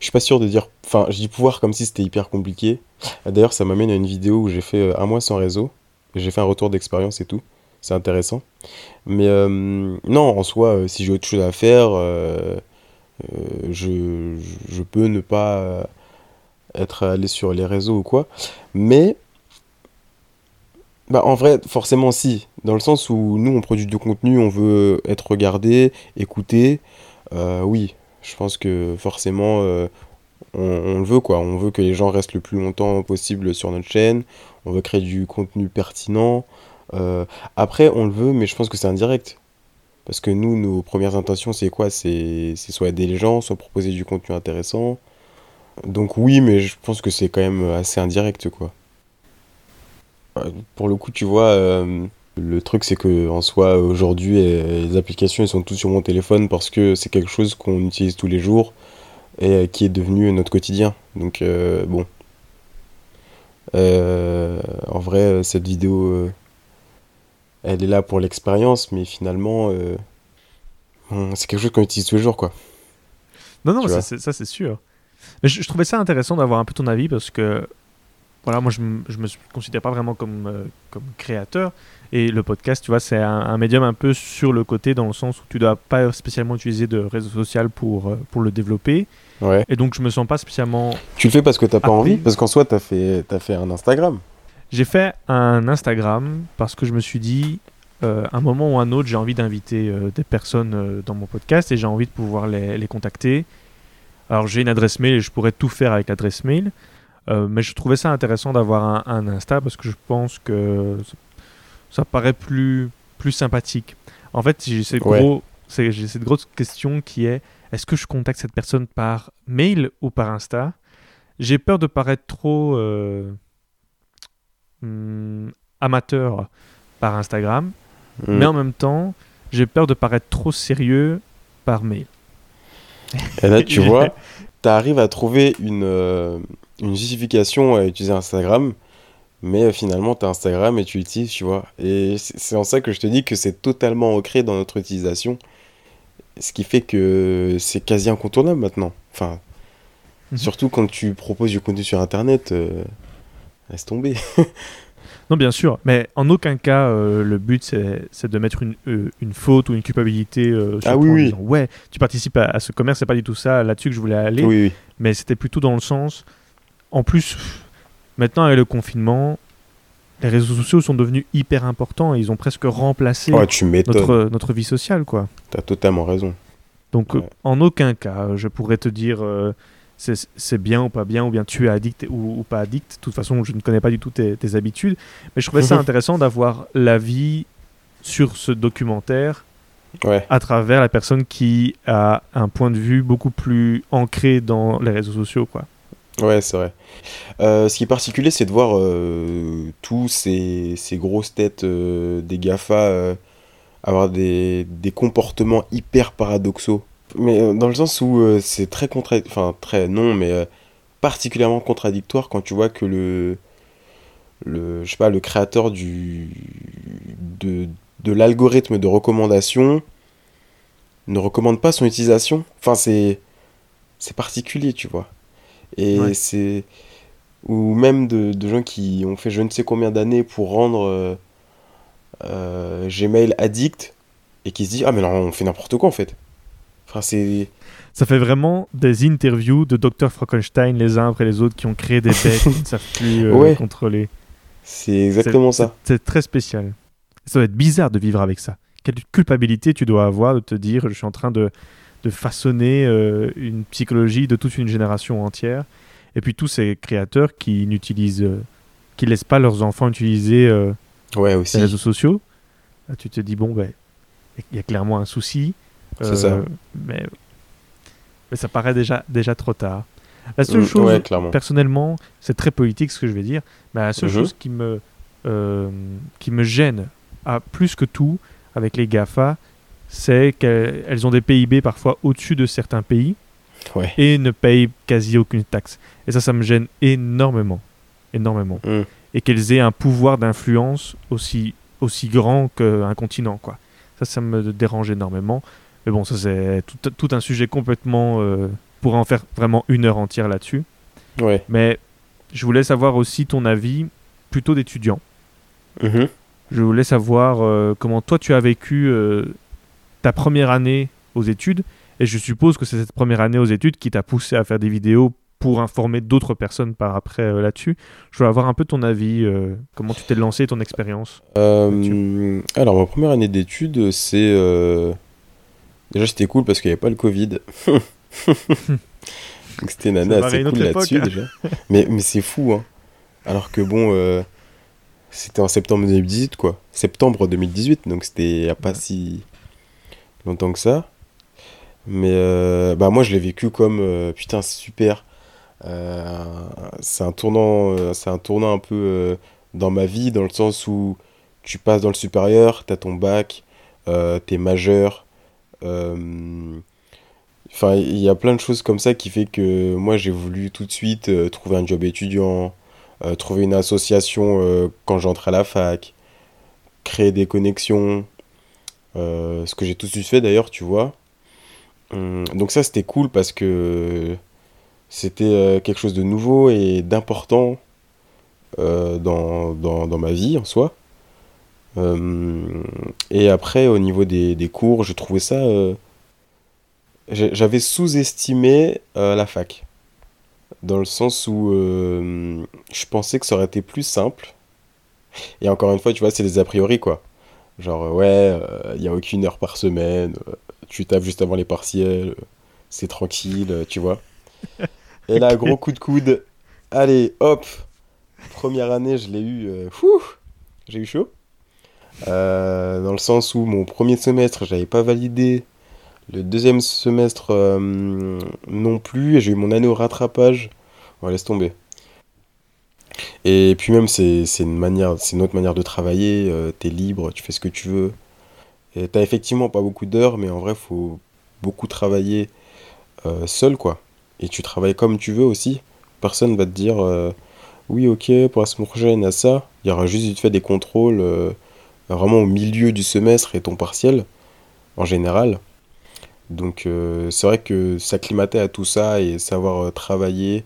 je suis pas sûr de dire, enfin, je dis pouvoir comme si c'était hyper compliqué. D'ailleurs, ça m'amène à une vidéo où j'ai fait euh, un mois sans réseau. J'ai fait un retour d'expérience et tout. C'est intéressant. Mais euh, non, en soi, si j'ai autre chose à faire, je, peux ne pas être allé sur les réseaux ou quoi. Mais, bah, en vrai, forcément, si. Dans le sens où nous, on produit du contenu, on veut être regardé, écouté. euh, oui, je pense que forcément, euh, on, le veut, quoi. On veut que les gens restent le plus longtemps possible sur notre chaîne. On veut créer du contenu pertinent. Euh, après, on le veut, mais je pense que c'est indirect. Parce que nous, nos premières intentions, c'est quoi? C'est c'est soit aider les gens, soit proposer du contenu intéressant. Donc oui, mais je pense que c'est quand même assez indirect, quoi. Pour le coup, tu vois, euh, le truc, c'est que en soi, aujourd'hui, les applications, elles sont toutes sur mon téléphone parce que c'est quelque chose qu'on utilise tous les jours et euh, qui est devenu notre quotidien. Donc euh, bon. Euh, en vrai, cette vidéo, elle est là pour l'expérience, mais finalement, c'est quelque chose qu'on utilise tous les jours, quoi. Non, non, ça, c'est- ça c'est sûr. Mais je, je trouvais ça intéressant d'avoir un peu ton avis parce que, voilà, moi je, je me considère pas vraiment comme, euh, comme créateur. Et le podcast, tu vois, c'est un, un médium un peu sur le côté dans le sens où tu dois pas spécialement utiliser de réseau social pour, euh, pour le développer. Ouais. Et donc je me sens pas spécialement. Tu le fais parce que t'as pas envie? Parce qu'en soi, t'as fait, t'as fait un Instagram. J'ai fait un Instagram parce que je me suis dit, euh, un moment ou un autre, j'ai envie d'inviter euh, des personnes euh, dans mon podcast et j'ai envie de pouvoir les, les contacter. Alors j'ai une adresse mail et je pourrais tout faire avec l'adresse mail, euh, mais je trouvais ça intéressant d'avoir un, un Insta parce que je pense que ça, ça paraît plus, plus sympathique. En fait, j'ai cette, Ouais. gros, c'est- j'ai cette grosse question qui est, est-ce que je contacte cette personne par mail ou par Insta? J'ai peur de paraître trop... euh, hum, amateur par Instagram, Hum. mais en même temps, j'ai peur de paraître trop sérieux par mail. Et là, tu *laughs* vois, t'arrives à trouver une, euh, une justification à utiliser Instagram, mais finalement, t'as Instagram et tu l'utilises, tu vois. Et c'est en ça que je te dis que c'est totalement ancré dans notre utilisation, ce qui fait que c'est quasi incontournable maintenant. Enfin, Mhm. surtout quand tu proposes du contenu sur Internet, euh, laisse tomber. *laughs* Non, bien sûr, mais en aucun cas, euh, le but, c'est de mettre une, euh, une faute ou une culpabilité euh, sur Ah oui, en oui. disant, ouais, tu participes à, à ce commerce, c'est pas du tout ça là-dessus que je voulais aller, oui. mais c'était plutôt dans le sens, en plus, maintenant avec le confinement, les réseaux sociaux sont devenus hyper importants et ils ont presque remplacé Oh, tu notre, notre vie sociale, quoi. T'as totalement raison. Donc, euh, en aucun cas, je pourrais te dire euh, c'est c'est bien ou pas bien, ou bien tu es addict ou, ou pas addict. De toute façon, je ne connais pas du tout tes, tes habitudes. Mais je trouvais ça *laughs* intéressant d'avoir l'avis sur ce documentaire Ouais. à travers la personne qui a un point de vue beaucoup plus ancré dans les réseaux sociaux. Quoi. Ouais, c'est vrai. Euh, ce qui est particulier, c'est de voir euh, tous ces, ces grosses têtes euh, des GAFA avoir des, des comportements hyper paradoxaux. Mais dans le sens où c'est très contra... Enfin, très non, mais particulièrement contradictoire quand tu vois que le... le je sais pas, le créateur du... de, de l'algorithme de recommandation ne recommande pas son utilisation. Enfin. C'est particulier, tu vois. Et Ouais. c'est. Ou même de, de gens qui ont fait je ne sais combien d'années pour rendre euh, euh, Gmail addict et qui se disent Ah, mais non, on fait n'importe quoi en fait. Enfin, c'est. Ça fait vraiment des interviews de Dr. Frankenstein les uns après les autres qui ont créé des *laughs* bêtes qui ne savent plus euh, Ouais. contrôler. C'est exactement ça. C'est très spécial. Ça doit être bizarre de vivre avec ça. Quelle culpabilité tu dois avoir de te dire je suis en train de, de façonner euh, une psychologie de toute une génération entière. Et puis tous ces créateurs qui n'utilisent, euh, qui laissent pas leurs enfants utiliser euh, Ouais, les aussi. réseaux sociaux. Là, tu te dis bon ben il y a clairement un souci. Ça. Mais, mais ça paraît déjà déjà trop tard. La seule Mm, chose ouais, personnellement, c'est très politique ce que je vais dire, mais la seule Mhm. chose qui me, qui me gêne à plus que tout avec les GAFA, c'est qu'elles elles ont des PIB parfois au-dessus de certains pays Ouais. et ne payent quasi aucune taxe. Et ça, ça me gêne énormément. Énormément. Mm. Et qu'elles aient un pouvoir d'influence aussi, aussi grand qu'un continent. Quoi. Ça, ça me dérange énormément. Mais bon, ça, c'est tout, tout un sujet complètement. Euh, pourrait en faire vraiment une heure entière là-dessus. Ouais. Mais je voulais savoir aussi ton avis plutôt d'étudiant. Mhm. Je voulais savoir euh, comment toi tu as vécu euh, ta première année aux études. Et je suppose que c'est cette première année aux études qui t'a poussé à faire des vidéos pour informer d'autres personnes par après euh, là-dessus. Je voulais avoir un peu ton avis, euh, comment tu t'es lancé, ton expérience. Euh, alors, ma première année d'études, c'est. Déjà, c'était cool parce qu'il n'y avait pas le Covid. *laughs* Donc, c'était une année assez cool là-dessus, hein. déjà. Mais, mais c'est fou, hein. Alors que bon, c'était en septembre 2018, quoi. Septembre 2018, donc c'était il n'y a pas si longtemps que ça. Mais euh, bah, moi, je l'ai vécu comme euh, putain, super. Euh, c'est un tournant, c'est un tournant un peu dans ma vie, dans le sens où tu passes dans le supérieur, t'as ton bac, t'es majeur. Enfin, il y a plein de choses comme ça qui fait que moi j'ai voulu tout de suite trouver un job étudiant, trouver une association quand j'entre à la fac, créer des connexions, ce que j'ai tout de suite fait d'ailleurs, tu vois. Hum, donc ça c'était cool parce que c'était euh, quelque chose de nouveau et d'important euh, dans, dans, dans ma vie en soi. Euh, et après, au niveau des, des cours, je trouvais ça. euh, J'avais sous-estimé euh, la fac. Dans le sens où euh, je pensais que ça aurait été plus simple. Et encore une fois, tu vois, c'est des a priori, quoi. Genre, euh, ouais, il n'y a aucune heure par semaine, euh, tu tapes juste avant les partiels, euh, c'est tranquille, euh, tu vois. Et là, gros coup de coude. Allez, hop. Première année, je l'ai eu. euh, j'ai eu chaud. Euh, dans le sens où mon premier semestre, j'avais pas validé. Le deuxième semestre, euh, non plus. Et j'ai eu mon année au rattrapage. On laisse tomber. Et puis même, c'est une manière, autre manière de travailler. euh, t'es libre, tu fais ce que tu veux. Et t'as effectivement pas beaucoup d'heures, mais en vrai, faut beaucoup travailler euh, seul, quoi. Et tu travailles comme tu veux aussi. Personne va te dire, euh, oui, ok, pour la semaine prochaine, à ça. Il y aura juste vite fait des contrôles euh, vraiment au milieu du semestre et ton partiel, en général. Donc, c'est vrai que s'acclimater à tout ça et savoir travailler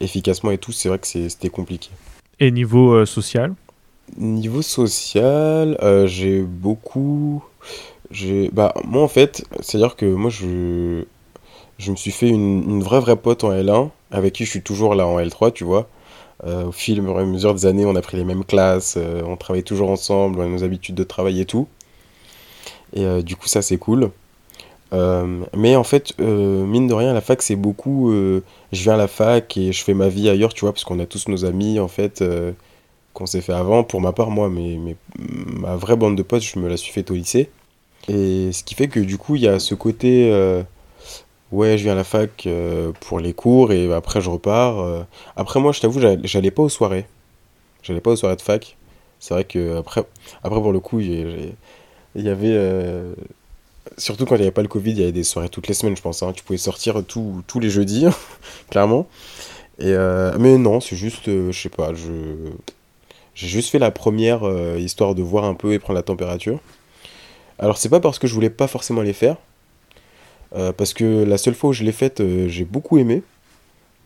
efficacement et tout, c'est vrai que c'était compliqué. Et niveau euh, social? Niveau social, euh, j'ai beaucoup. J'ai, bah, moi en fait, c'est-à-dire que moi je, je me suis fait une, une vraie vraie pote en L1, avec qui je suis toujours là en L3, tu vois. Euh, au fil et à mesure des années, on a pris les mêmes classes, euh, on travaille toujours ensemble, on a nos habitudes de travail et tout. Et euh, du coup, ça c'est cool. Euh, mais en fait, euh, mine de rien, la fac c'est beaucoup. euh, je viens à la fac et je fais ma vie ailleurs, tu vois, parce qu'on a tous nos amis en fait. qu'on s'est fait avant. Pour ma part, moi, mais, ma vraie bande de potes, je me la suis faite au lycée. Et ce qui fait que du coup, il y a ce côté, ouais, je viens à la fac pour les cours et après je repars. Après, moi, je t'avoue, j'allais j'allais pas aux soirées. J'allais pas aux soirées de fac. C'est vrai que après, après pour le coup, il y avait, surtout quand il n'y avait pas le Covid, il y avait des soirées toutes les semaines, je pense. hein. Tu pouvais sortir tous les jeudis, *laughs* clairement. Euh, mais non, c'est juste, euh, je sais pas, j'ai juste fait la première euh, histoire de voir un peu et prendre la température. Alors c'est pas parce que je voulais pas forcément les faire, euh, parce que la seule fois où je l'ai faite, j'ai beaucoup aimé.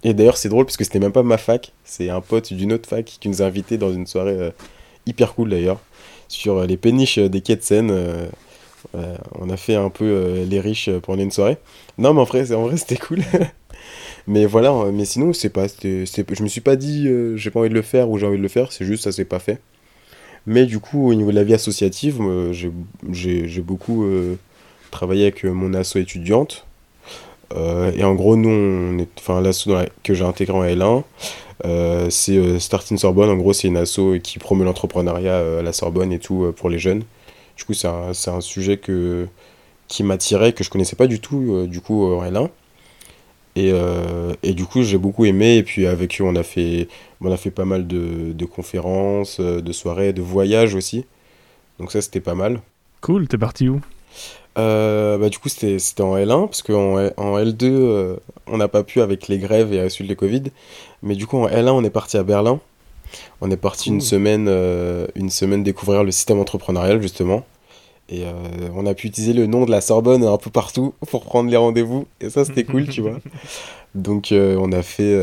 Et d'ailleurs, c'est drôle parce que c'était même pas ma fac, c'est un pote d'une autre fac qui nous a invités dans une soirée hyper cool d'ailleurs, sur les péniches des quais de. Euh, euh, on a fait un peu euh, les riches pendant une soirée. Non, mais en vrai, en vrai c'était cool. *laughs* mais voilà, euh, mais sinon, c'est pas, je me suis pas dit euh, j'ai pas envie de le faire ou j'ai envie de le faire, c'est juste ça s'est pas fait. Mais du coup, au niveau de la vie associative, euh, j'ai beaucoup euh, travaillé avec euh, mon asso étudiante. Euh, et en gros, nous, enfin, l'asso que j'ai intégré en L1, euh, c'est euh, Starting Sorbonne. En gros, c'est une asso qui promeut l'entrepreneuriat euh, à la Sorbonne et tout euh, pour les jeunes. Du coup, c'est un, un sujet que, qui m'attirait, que je connaissais pas du tout, euh, du coup, en L1. Et, euh, et du coup, j'ai beaucoup aimé. Et puis, avec eux, on a fait, on a fait pas mal de, de conférences, euh, de soirées, de voyages aussi. Donc, ça, c'était pas mal. Cool, t'es parti où? Euh, bah, du coup, c'était en L1, parce qu'en en L2, euh, on n'a pas pu avec les grèves et suite les Covid. Mais du coup, en L1, on est parti à Berlin. On est parti une semaine, euh, une semaine découvrir le système entrepreneurial, justement. Et euh, on a pu utiliser le nom de la Sorbonne un peu partout pour prendre les rendez-vous. Et ça, c'était cool, tu vois. *laughs* Donc, euh, on a fait,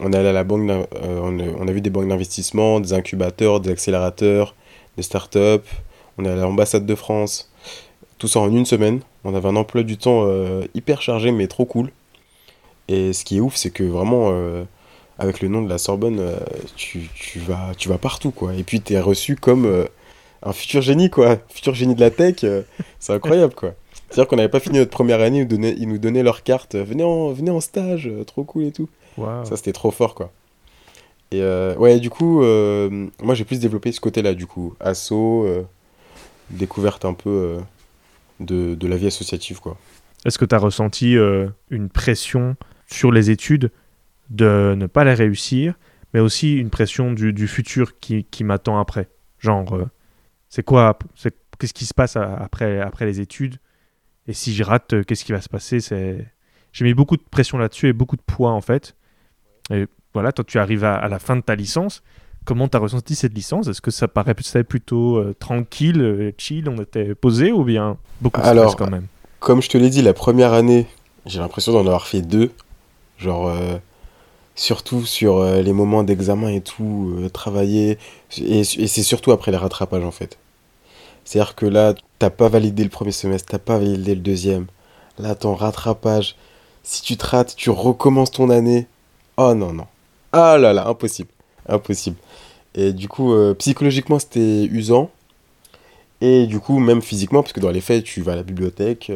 on est allé à la banque, on, a, on a vu des banques d'investissement, des incubateurs, des accélérateurs, des startups. On est allé à l'ambassade de France. Tout ça en une semaine. On avait un emploi du temps hyper chargé, mais trop cool. Et ce qui est ouf, c'est que vraiment, avec le nom de la Sorbonne, euh, tu, tu vas, tu vas partout, quoi. Et puis, tu es reçu comme euh, un futur génie, quoi. Futur génie de la tech. euh, *laughs* c'est incroyable, quoi. C'est-à-dire qu'on n'avait pas fini notre première année, ils nous donnaient, ils nous donnaient leur carte. Venez en, venez en stage, trop cool et tout. Ça, c'était trop fort, quoi. Et ouais, du coup, moi, j'ai plus développé ce côté-là, du coup. Asso, découverte un peu de, de la vie associative, quoi. Est-ce que tu as ressenti une pression sur les études de ne pas les réussir, mais aussi une pression du, du futur qui, qui m'attend après Genre, euh, c'est quoi Qu'est-ce qui se passe après, après les études? Et si je rate, euh, qu'est-ce qui va se passer? J'ai mis beaucoup de pression là-dessus et beaucoup de poids en fait. Et voilà, toi tu arrives à, à la fin de ta licence. Comment tu as ressenti cette licence? Est-ce que ça paraissait plutôt euh, tranquille, chill, on était posé ou bien beaucoup de stress quand même? Comme je te l'ai dit, la première année, j'ai l'impression d'en avoir fait deux. Genre, surtout sur euh, les moments d'examen et tout, euh, travailler. Et, c'est surtout après les rattrapages, en fait. C'est-à-dire que là, t'as pas validé le premier semestre, t'as pas validé le deuxième. Là, ton rattrapage, si tu te rates, tu recommences ton année. Oh non, non. Ah là là, impossible. Impossible. Et du coup, euh, psychologiquement, c'était usant. Et du coup, même physiquement, parce que dans les faits, tu vas à la bibliothèque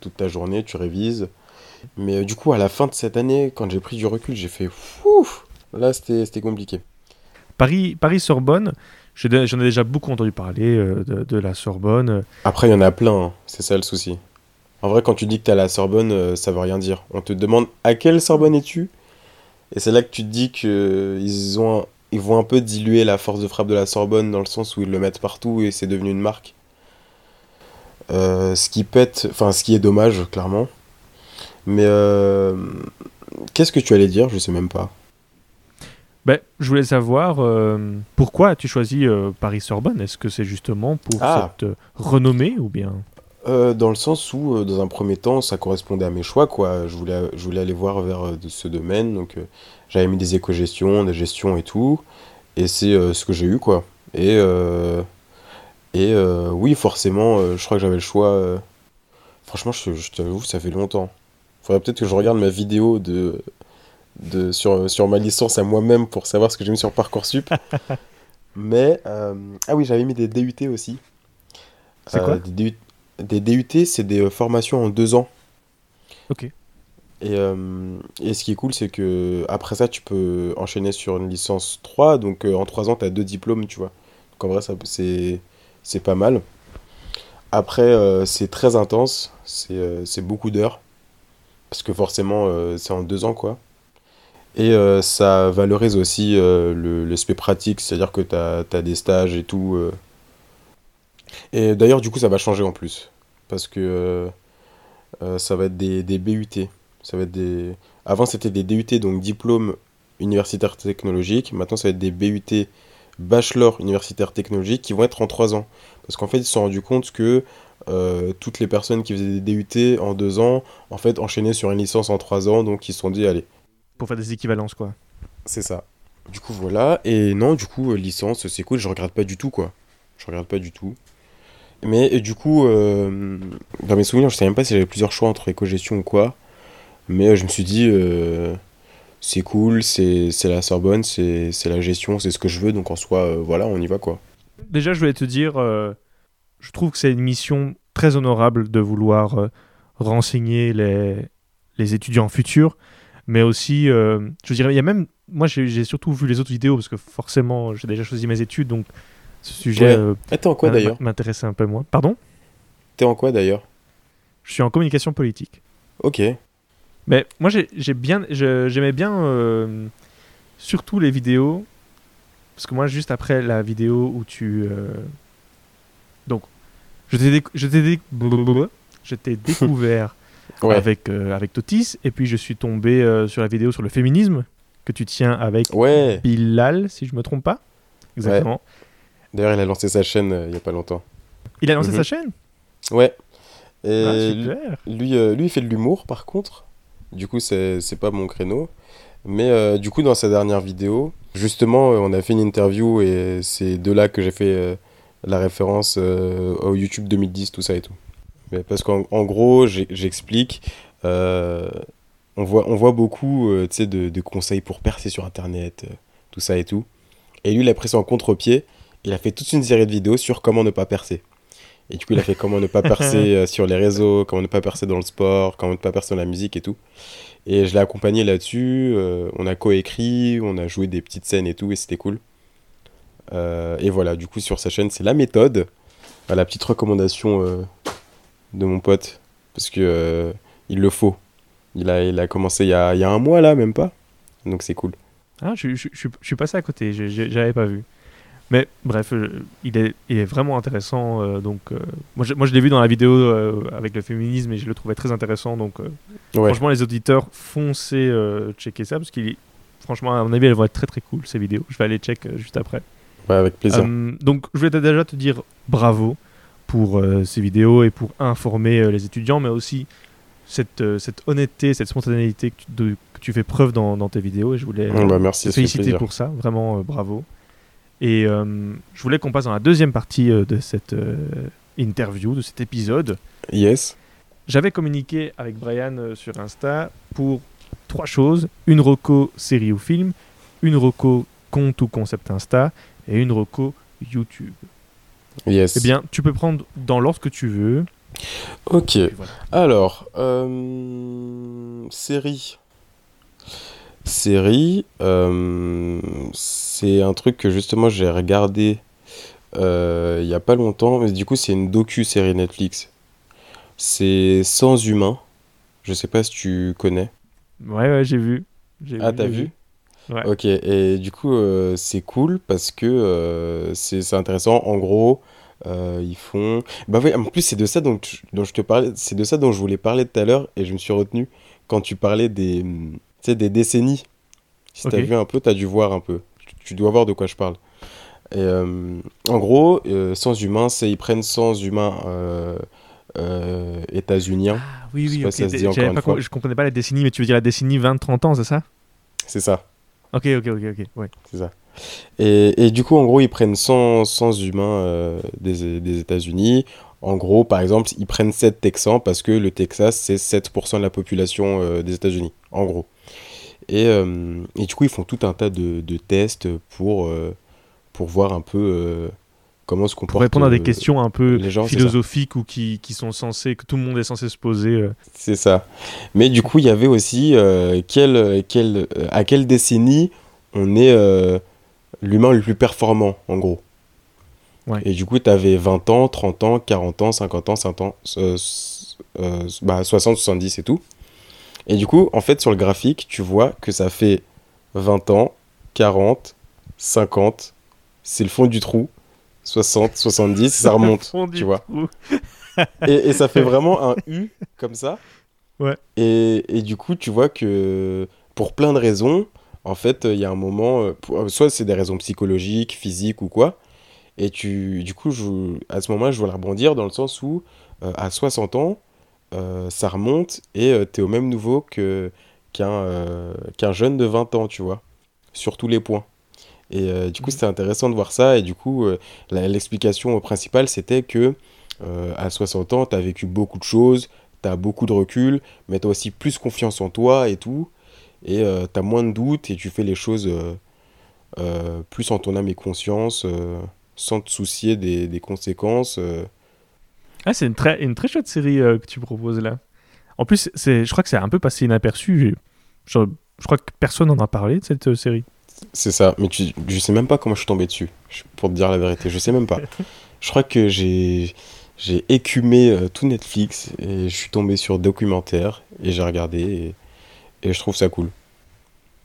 toute ta journée, tu révises. Mais euh, du coup, à la fin de cette année, quand j'ai pris du recul, j'ai fait ouf Là, c'était compliqué. Paris, Paris-Sorbonne, j'ai dé- j'en ai déjà beaucoup entendu parler euh, de, de la Sorbonne. Après, il y en a plein, hein. c'est ça le souci. En vrai, quand tu dis que t'es à la Sorbonne, euh, ça veut rien dire. On te demande à quelle Sorbonne es-tu? Et c'est là que tu te dis qu'ils ont un- ils vont un peu diluer la force de frappe de la Sorbonne dans le sens où ils le mettent partout et c'est devenu une marque. Euh, ce qui pète, enfin ce qui est dommage, clairement. Mais euh, qu'est-ce que tu allais dire? Je sais même pas. Ben, je voulais savoir euh, pourquoi as-tu choisi euh, Paris-Sorbonne? Est-ce que c'est justement pour Ah. cette renommée ou bien? Dans le sens où, dans un premier temps, ça correspondait à mes choix, quoi. Je voulais, je voulais aller voir vers ce domaine, donc j'avais mis des éco-gestions, des gestions et tout, et c'est ce que j'ai eu, quoi. Et, et oui, forcément, je crois que j'avais le choix. Franchement, je, je t'avoue, ça fait longtemps. Faudrait peut-être que je regarde ma vidéo de, de, sur, sur ma licence à moi-même pour savoir ce que j'ai mis sur Parcoursup. *laughs* Mais, euh, ah oui, j'avais mis des DUT aussi. C'est quoi des DUT, des DUT, c'est des euh, formations en deux ans. Ok. Et, euh, et ce qui est cool, c'est que après ça, tu peux enchaîner sur une licence 3. Donc euh, en trois ans, tu as deux diplômes, tu vois. Donc en vrai, ça, c'est, c'est pas mal. Après, euh, c'est très intense. C'est, euh, c'est beaucoup d'heures. Parce que forcément, euh, c'est en deux ans, quoi. Et euh, ça valorise aussi euh, l'aspect pratique, c'est-à-dire que tu as, des stages et tout. euh. Et d'ailleurs, du coup, ça va changer en plus. Parce que ça va être des, des BUT. Ça va être des... Avant, c'était des DUT, donc diplôme universitaire technologique. Maintenant, ça va être des BUT bachelor universitaire technologique qui vont être en 3 ans. Parce qu'en fait, ils se sont rendus compte que euh, toutes les personnes qui faisaient des DUT en 2 ans, en fait, enchaînaient sur une licence en 3 ans. Donc, ils se sont dit, allez, pour faire des équivalences, quoi. C'est ça. Du coup, voilà. Et non, du coup, euh, licence, c'est cool. Je regarde pas du tout, quoi. Je regarde pas du tout. Mais du coup, euh, dans mes souvenirs, je sais même pas si j'avais plusieurs choix entre éco-gestion ou quoi. Mais euh, je me suis dit, euh, c'est cool, c'est la Sorbonne, c'est c'est la gestion, c'est ce que je veux. Donc en soi, voilà, on y va, quoi. Déjà, je voulais te dire, je trouve que c'est une mission très honorable de vouloir euh, renseigner les, les étudiants futurs, mais aussi, euh, je dirais, il y a même, moi j'ai surtout vu les autres vidéos parce que forcément, j'ai déjà choisi mes études, donc ce sujet Ouais. euh, Ah, t'es en quoi m- d'ailleurs? m'intéressait un peu moins. Pardon? T'es en quoi d'ailleurs? Je suis en communication politique. Ok. Mais moi, j'ai bien, j'aimais bien surtout les vidéos, parce que moi, juste après la vidéo où tu, donc, je t'ai, déc- déc- *laughs* découvert Ouais. avec euh, avec Totis, et puis je suis tombé euh, sur la vidéo sur le féminisme que tu tiens avec Ouais. Bilal, si je me trompe pas. Exactement. D'ailleurs, il a lancé sa chaîne euh, il y a pas longtemps. Il a lancé Mhm. sa chaîne? Ouais. Et Ah, lui- super. Lui, euh, lui, il fait de l'humour, par contre. Du coup, c'est pas mon créneau. Mais du coup, dans sa dernière vidéo, justement, on a fait une interview et c'est de là que j'ai fait la référence euh, au YouTube 2010, tout ça et tout. Mais parce qu'en en gros, j'explique, euh, on, voit, on voit beaucoup euh, de, de conseils pour percer sur Internet, tout ça et tout. Et lui, il a pris ça en contre-pied. Il a fait toute une série de vidéos sur comment ne pas percer. Et du coup, il a fait comment ne pas percer *laughs* sur les réseaux, comment ne pas percer dans le sport, comment ne pas percer dans la musique et tout. Et je l'ai accompagné là-dessus. euh, on a coécrit, on a joué des petites scènes et tout, et c'était cool. Euh, et voilà, du coup, sur sa chaîne, c'est la méthode. Enfin, la petite recommandation euh, de mon pote. Parce que euh, il le faut. Il a, il a commencé il y a, il y a un mois là, même pas. Donc c'est cool. Ah, je, je- je suis- je suis passé à côté, j'avais pas vu. Mais bref, il, est, il est vraiment intéressant. euh, donc, euh, moi, je, moi, je l'ai vu dans la vidéo euh, avec le féminisme et je le trouvais très intéressant. Donc, Ouais. franchement, les auditeurs, foncez checker ça parce qu'il franchement, à mon avis, elles vont être très très cool ces vidéos. Je vais aller check juste après. Ouais, avec plaisir. Euh, donc, je voulais déjà te dire bravo pour euh, ces vidéos et pour informer euh, les étudiants, mais aussi cette, cette honnêteté, cette spontanéité que tu, de- que tu fais preuve dans, dans tes vidéos. Et je voulais bah, merci, te féliciter pour ça, vraiment euh, bravo. Et euh, je voulais qu'on passe dans la deuxième partie euh, de cette interview, de cet épisode. Yes. J'avais communiqué avec Brian sur Insta pour trois choses une reco série ou film, une reco compte ou concept Insta et une reco YouTube. Yes. Eh bien, tu peux prendre dans l'ordre que tu veux. Ok. Voilà. Alors, euh, série. Série, euh, c'est un truc que justement j'ai regardé euh, il y a pas longtemps, mais du coup c'est une docu-série Netflix. C'est Sans Humain. Je sais pas si tu connais. Ouais, ouais, j'ai vu. Ah, t'as vu? Ouais. Ok, et du coup, euh, c'est cool parce que euh, c'est c'est intéressant. En gros, euh, ils font. Bah oui, en plus, c'est de ça dont, tu- dont je te parlais, c'est de ça dont je voulais parler tout à l'heure et je me suis retenu quand tu parlais des, sais, des décennies. Si t'as Ok. vu un peu, t'as dû voir un peu. Tu, tu dois voir de quoi je parle. Et, euh, en gros, Sans Humain, c'est ils prennent Sans Humain euh, euh, états-unien. Ah, oui, Je oui, pas ok. si ça se dit J'avais encore une pas fois. Je comprenais pas la décennie, mais tu veux dire la décennie 20-30 ans, c'est ça? C'est ça. Ok, ok, ok, ok. Ouais. C'est ça. Et, et du coup, en gros, ils prennent 100, 100 humains euh, des, des États-Unis. En gros, par exemple, ils prennent 7 Texans parce que le Texas, c'est 7% de la population euh, des États-Unis, en gros. Et, euh, et du coup, ils font tout un tas de, de tests pour, pour voir un peu comment se comportent Pour répondre à des euh, questions un peu gens, philosophiques ou qui, qui sont censés, que tout le monde est censé se poser. euh. C'est ça. Mais du coup, il y avait aussi euh, quelle, quelle, à quelle décennie on est l'humain le plus performant, en gros. Ouais. Et du coup, tu avais 20 ans, 30 ans, 40 ans, 50 ans, 50 ans, euh, euh, bah, 60, 70 et tout. Et du coup, en fait, sur le graphique, tu vois que ça fait 20 ans, 40, 50, c'est le fond du trou, 60, 70, ça remonte, tu vois. *laughs* Et, et ça fait vraiment un U comme ça. Ouais. Et, et du coup, tu vois que pour plein de raisons, en fait, il y a un moment, euh, pour- euh, soit c'est des raisons psychologiques, physiques ou quoi. Et tu, du coup, je, à ce moment-là, je voulais rebondir dans le sens où, euh, à 60 ans, euh, ça remonte et tu es au même niveau que, qu'un euh, qu'un jeune de 20 ans, tu vois, sur tous les points. Et euh, du coup, c'était intéressant de voir ça. Et du coup, euh, l'explication principale, c'était que euh, à 60 ans, tu as vécu beaucoup de choses, tu as beaucoup de recul, mais tu as aussi plus confiance en toi et tout. Et tu as moins de doutes et tu fais les choses plus en ton âme et conscience, sans te soucier des, conséquences. Ah, c'est une très, une très chouette série que tu proposes là. En plus, je crois que c'est un peu passé inaperçu. Je, crois que personne n'en a parlé de cette série. C'est ça, mais tu, je sais même pas comment je suis tombé dessus, pour te dire la vérité, je sais même pas. *laughs* Je crois que j'ai j'ai écumé euh, tout Netflix et je suis tombé sur documentaire et j'ai regardé et, et je trouve ça cool.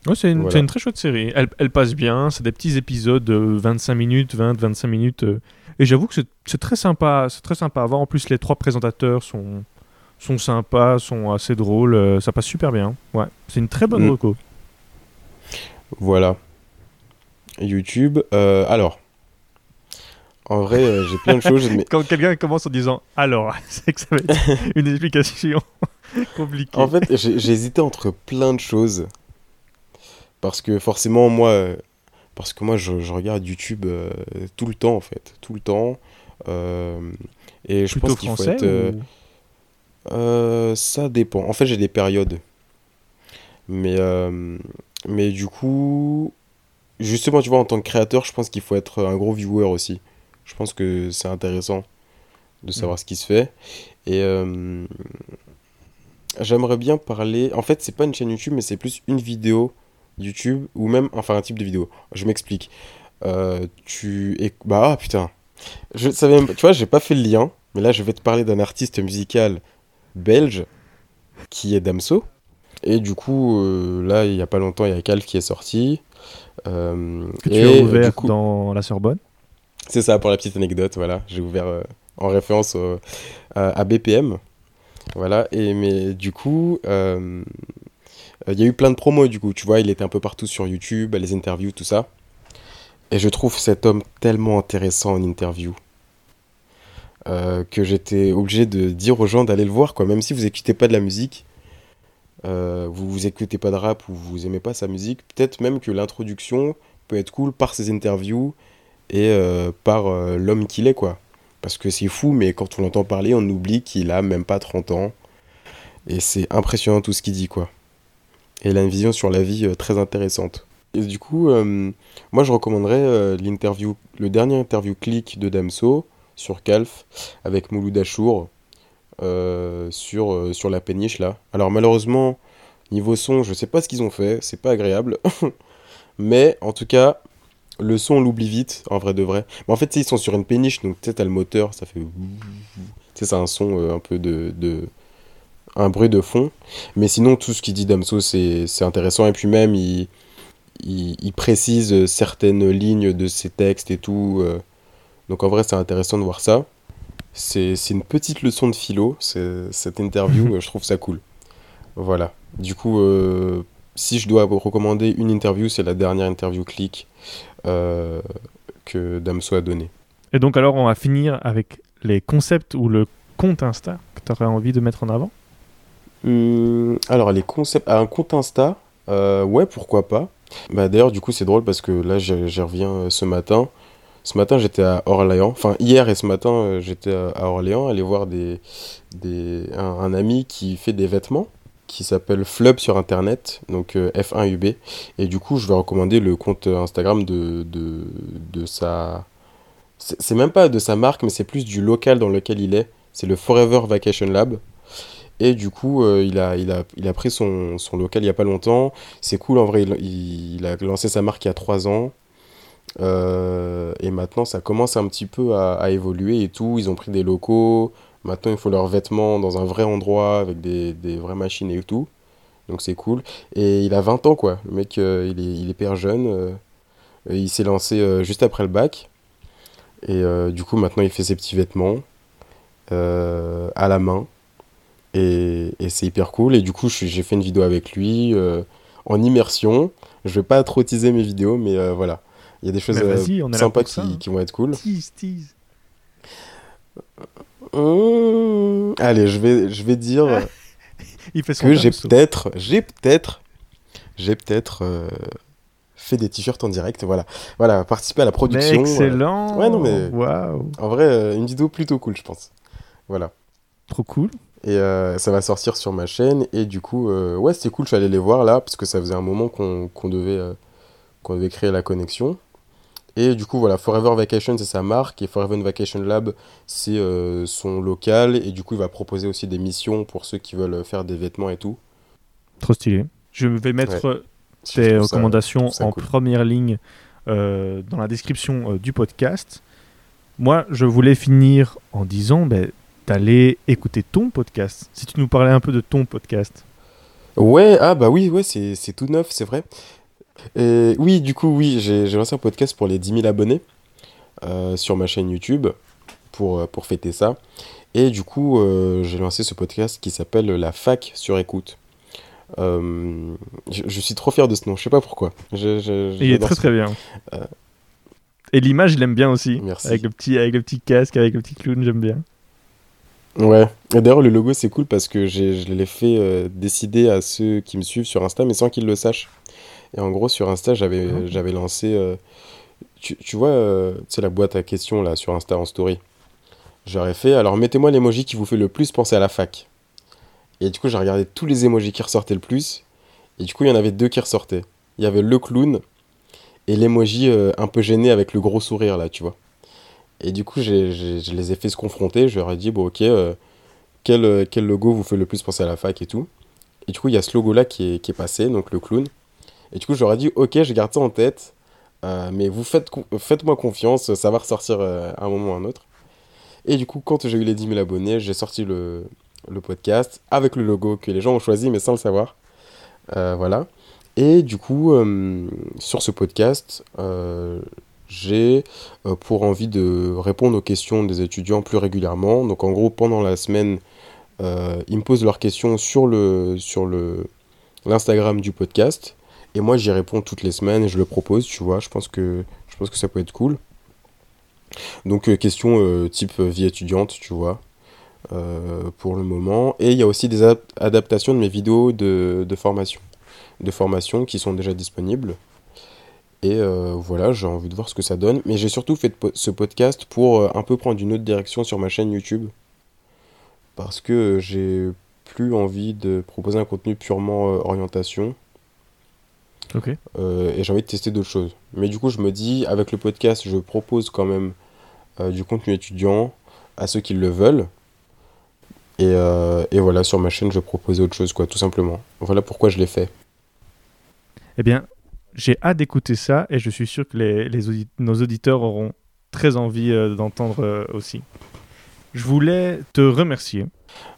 Ouais, c'est une, Voilà. c'est une très chouette série. Elle, elle passe bien. C'est des petits épisodes de 25 minutes, 20, 25 minutes. euh, et j'avoue que c'est, très sympa. C'est très sympa à voir. En plus, les trois présentateurs sont, sont sympas, sont assez drôles. euh, ça passe super bien. Ouais, c'est une très bonne Mm. reco. Voilà. YouTube, euh, alors, en vrai, euh, j'ai plein de choses, *laughs* mais Quand quelqu'un commence en disant alors, *laughs* c'est que ça va être *laughs* une explication compliquée. En fait, j'ai hésité entre plein de choses. Parce que forcément, moi, euh, parce que moi je, je regarde YouTube euh, tout le temps, en fait. Tout le temps. Et je Plutôt pense qu'il faut être. ou- ça dépend. En fait, j'ai des périodes. Mais, mais du coup, justement, tu vois, en tant que créateur, je pense qu'il faut être un gros viewer aussi. Je pense que c'est intéressant de savoir ce qui se fait. Et euh, j'aimerais bien parler. En fait, c'est pas une chaîne YouTube, mais c'est plus une vidéo YouTube ou même, enfin, un type de vidéo. Je m'explique. Euh, tu. éc- Bah, ah, putain. Je savais Tu vois, j'ai pas fait le lien, mais là, je vais te parler d'un artiste musical belge qui est Damso. Et du coup, euh, là, il y a pas longtemps, il y a Calf qui est sorti. Euh, que tu et, as euh, ouvert coup- dans la Sorbonne. c'est ça pour la petite anecdote, voilà. J'ai ouvert euh, en référence au- à, à BPM. Voilà, et mais du coup, euh, euh, il y a eu plein de promos du coup, tu vois, il était un peu partout sur YouTube, les interviews, tout ça. Et je trouve cet homme tellement intéressant en interview euh, que j'étais obligé de dire aux gens d'aller le voir, quoi. Même si vous écoutez pas de la musique, euh, vous vous écoutez pas de rap ou vous aimez pas sa musique, peut-être même que l'introduction peut être cool par ses interviews et euh, par euh, l'homme qu'il est, quoi. Parce que c'est fou, mais quand on l'entend parler, on oublie qu'il a même pas 30 ans. Et c'est impressionnant tout ce qu'il dit, quoi. Et il a une vision sur la vie très intéressante. Et du coup, moi je recommanderais l'interview, le dernier interview clic de Damso sur Calf avec Mouloud Achour sur, euh, sur la péniche là. Alors malheureusement, niveau son, je sais pas ce qu'ils ont fait, c'est pas agréable. *laughs* Mais en tout cas, le son on l'oublie vite, en vrai de vrai. Mais en fait, ils sont sur une péniche, donc sais, t'as le moteur, ça fait. Tu sais, c'est un son euh, un peu de, de. un bruit de fond. Mais sinon, tout ce qu'il dit Damso, c'est intéressant. Et puis même, il, il, il précise certaines lignes de ses textes et tout. euh. Donc en vrai, c'est intéressant de voir ça. C'est une petite leçon de philo, cette interview, *laughs* euh, je trouve ça cool. Voilà. Du coup, euh, si je dois vous recommander une interview, c'est la dernière interview clic euh, que Damso a donné. Et donc alors on va finir avec les concepts ou le compte Insta que tu aurais envie de mettre en avant? Hum, alors, les concepts. Ah, un compte Insta, euh, ouais, pourquoi pas. Bah, d'ailleurs, du coup, c'est drôle parce que là, j'y reviens ce matin. Ce matin, j'étais à Orléans. Enfin, hier et ce matin, euh, j'étais à Orléans, aller voir des, des, un, ami qui fait des vêtements, qui s'appelle Flub sur Internet, donc euh, F1UB. Et du coup, je vais recommander le compte Instagram de, de, de sa. C'est même pas de sa marque, mais c'est plus du local dans lequel il est. C'est le Forever Vacation Lab. Et du coup, euh, il a, il a, il a pris son, son local il y a pas longtemps. C'est cool, en vrai, il, il- a lancé sa marque il y a trois ans. Euh, et maintenant, ça commence un petit peu à, évoluer et tout. Ils ont pris des locaux. Maintenant, il faut leurs vêtements dans un vrai endroit avec des, vraies machines et tout. Donc c'est cool. Et il a 20 ans, quoi. Le mec, euh, il est, hyper jeune. euh, il s'est lancé juste après le bac. Et du coup, maintenant, il fait ses petits vêtements à la main. Et, c'est hyper cool. Et du coup, j'ai fait une vidéo avec lui en immersion. Je vais pas trop teaser mes vidéos, mais voilà. Il y a des choses euh, on sympas ça, qui, hein. qui vont être cool. Tease, tease. Mmh. Allez, je vais, je vais dire. *laughs* Il fait son que j'ai peut-être, j'ai peut-être, j'ai peut-être euh, fait des t-shirts en direct. Voilà, voilà, participer à la Mais production. euh, excellent. Ouais, non, mais- Waouh. en vrai, euh, une vidéo plutôt cool, je pense. Voilà. Trop cool. Et euh, ça va sortir sur ma chaîne. Et du coup, euh, ouais, c'était cool. Je suis allé les voir là, parce que ça faisait un moment qu'on qu'on devait, euh, qu'on devait créer la connexion. Et du coup, voilà, Forever Vacation, c'est sa marque. Et Forever Vacation Lab, c'est euh, son local. Et du coup, il va proposer aussi des missions pour ceux qui veulent faire des vêtements et tout. Trop stylé. Je vais mettre euh, Je tes recommandations ça en cool. première ligne euh, dans la description euh, du podcast. Moi, je voulais finir en disant ben, d'aller écouter ton podcast. Si tu nous parlais un peu de ton podcast. Ouais, ah bah oui, ouais, c'est c'est tout neuf, c'est vrai. Et oui, du coup, oui, j'ai lancé un podcast pour les 10 000 abonnés euh, sur ma chaîne YouTube pour, euh, pour fêter ça. Et du coup, euh, j'ai lancé ce podcast qui s'appelle La Fac sur écoute. Euh, je, je suis trop fier de ce nom, je sais pas pourquoi. Je- je- il est très ce très bien. Euh, Et l'image, il aime bien aussi. Merci. Avec le, petit, avec le petit casque, avec le petit clown, j'aime bien. Ouais, et d'ailleurs le logo c'est cool parce que je l'ai fait euh, décider à ceux qui me suivent sur Insta mais sans qu'ils le sachent. Et en gros sur Insta j'avais Ah. lancé, euh, tu, tu vois, euh, tu sais la boîte à questions là sur Insta en story. J'aurais fait, alors mettez-moi l'emoji qui vous fait le plus penser à la fac. Et du coup j'ai regardé tous les emojis qui ressortaient le plus. Et du coup il y en avait deux qui ressortaient. Il y avait le clown et l'emoji euh, un peu gêné avec le gros sourire là, tu vois. Et du coup, j'ai- j'ai- je les ai fait se confronter. Je leur ai dit, bon, ok, euh, quel, euh, quel logo vous fait le plus penser à la fac et tout. Et du coup, il y a ce logo-là qui est, qui est passé, donc le clown. Et du coup, ai dit, ok, je garde ça en tête, euh, mais vous faites, faites-moi confiance, ça va ressortir euh, à un moment ou à un autre. Et du coup, quand j'ai eu les 10 000 abonnés, j'ai sorti le, le podcast avec le logo que les gens ont choisi, mais sans le savoir. Euh, voilà. Et du coup, sur ce podcast, j'ai pour envie de répondre aux questions des étudiants plus régulièrement. Donc en gros, pendant la semaine, ils me posent leurs questions sur le sur le l'Instagram du podcast et moi j'y réponds toutes les semaines et je le propose, tu vois. Je pense que je pense que ça peut être cool. Donc euh, questions euh, type euh, vie étudiante, tu vois. pour le moment. Et il y a aussi des ad- adaptations de mes vidéos de, formation, de formation qui sont déjà disponibles. Et voilà, j'ai envie de voir ce que ça donne. Mais j'ai surtout fait ce podcast pour un peu prendre une autre direction sur ma chaîne YouTube. Parce que j'ai plus envie de proposer un contenu purement orientation. Euh, et j'ai envie de tester d'autres choses. Mais du coup, je me dis, avec le podcast, je propose quand même euh, du contenu étudiant à ceux qui le veulent. Et, euh, et voilà, sur ma chaîne, je propose autre chose, quoi, tout simplement. Voilà pourquoi je l'ai fait. Eh bien, j'ai hâte d'écouter ça et je suis sûr que les, les audi- nos auditeurs auront très envie d'entendre aussi. Je voulais te remercier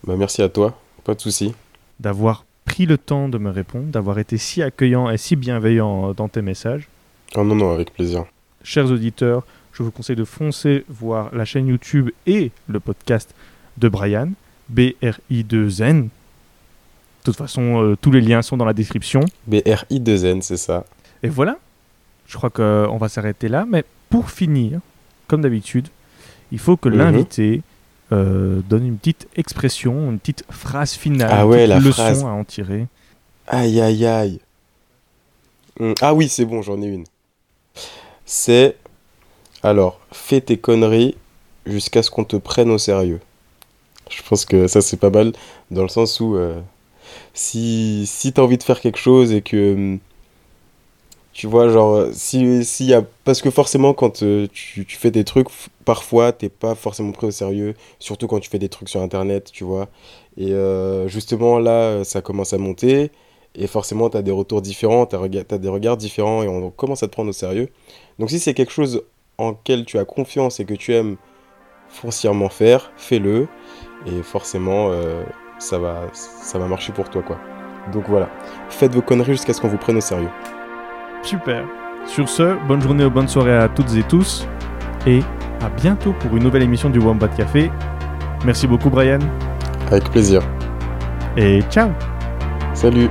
Bah, merci à toi, pas de souci. d'avoir pris le temps de me répondre, d'avoir été si accueillant et si bienveillant dans tes messages. Oh non, non, avec plaisir. Chers auditeurs, je vous conseille de foncer voir la chaîne YouTube et le podcast de Brian, B-R-I-2-N. De toute façon, euh, tous les liens sont dans la description. BRI2N, c'est ça. Et voilà, je crois qu'on va s'arrêter là. Mais pour finir, comme d'habitude, il faut que Mhm. l'invité euh, donne une petite expression, une petite phrase finale, Ah une ouais, la leçon phrase. à en tirer. Aïe, aïe, aïe. Hum, Ah oui, c'est bon, j'en ai une. C'est. Alors, fais tes conneries jusqu'à ce qu'on te prenne au sérieux. Je pense que ça, c'est pas mal, dans le sens où. euh, si si t'as envie de faire quelque chose et que. Tu vois, genre, si, s'il y a. Parce que forcément, quand euh, tu, fais des trucs, parfois, t'es pas forcément pris au sérieux. Surtout quand tu fais des trucs sur Internet, tu vois. Et euh, justement, là, ça commence à monter. Et forcément, tu as des retours différents, tu as, des regards différents et on commence à te prendre au sérieux. Donc si c'est quelque chose en quel tu as confiance et que tu aimes foncièrement faire, fais-le. Et forcément, euh, ça, va, ça va marcher pour toi. quoi. Donc voilà, faites vos conneries jusqu'à ce qu'on vous prenne au sérieux. Super. Sur ce, bonne journée ou bonne soirée à toutes et tous. Et à bientôt pour une nouvelle émission du Wombat Café. Merci beaucoup, Brian. Avec plaisir. Et ciao Salut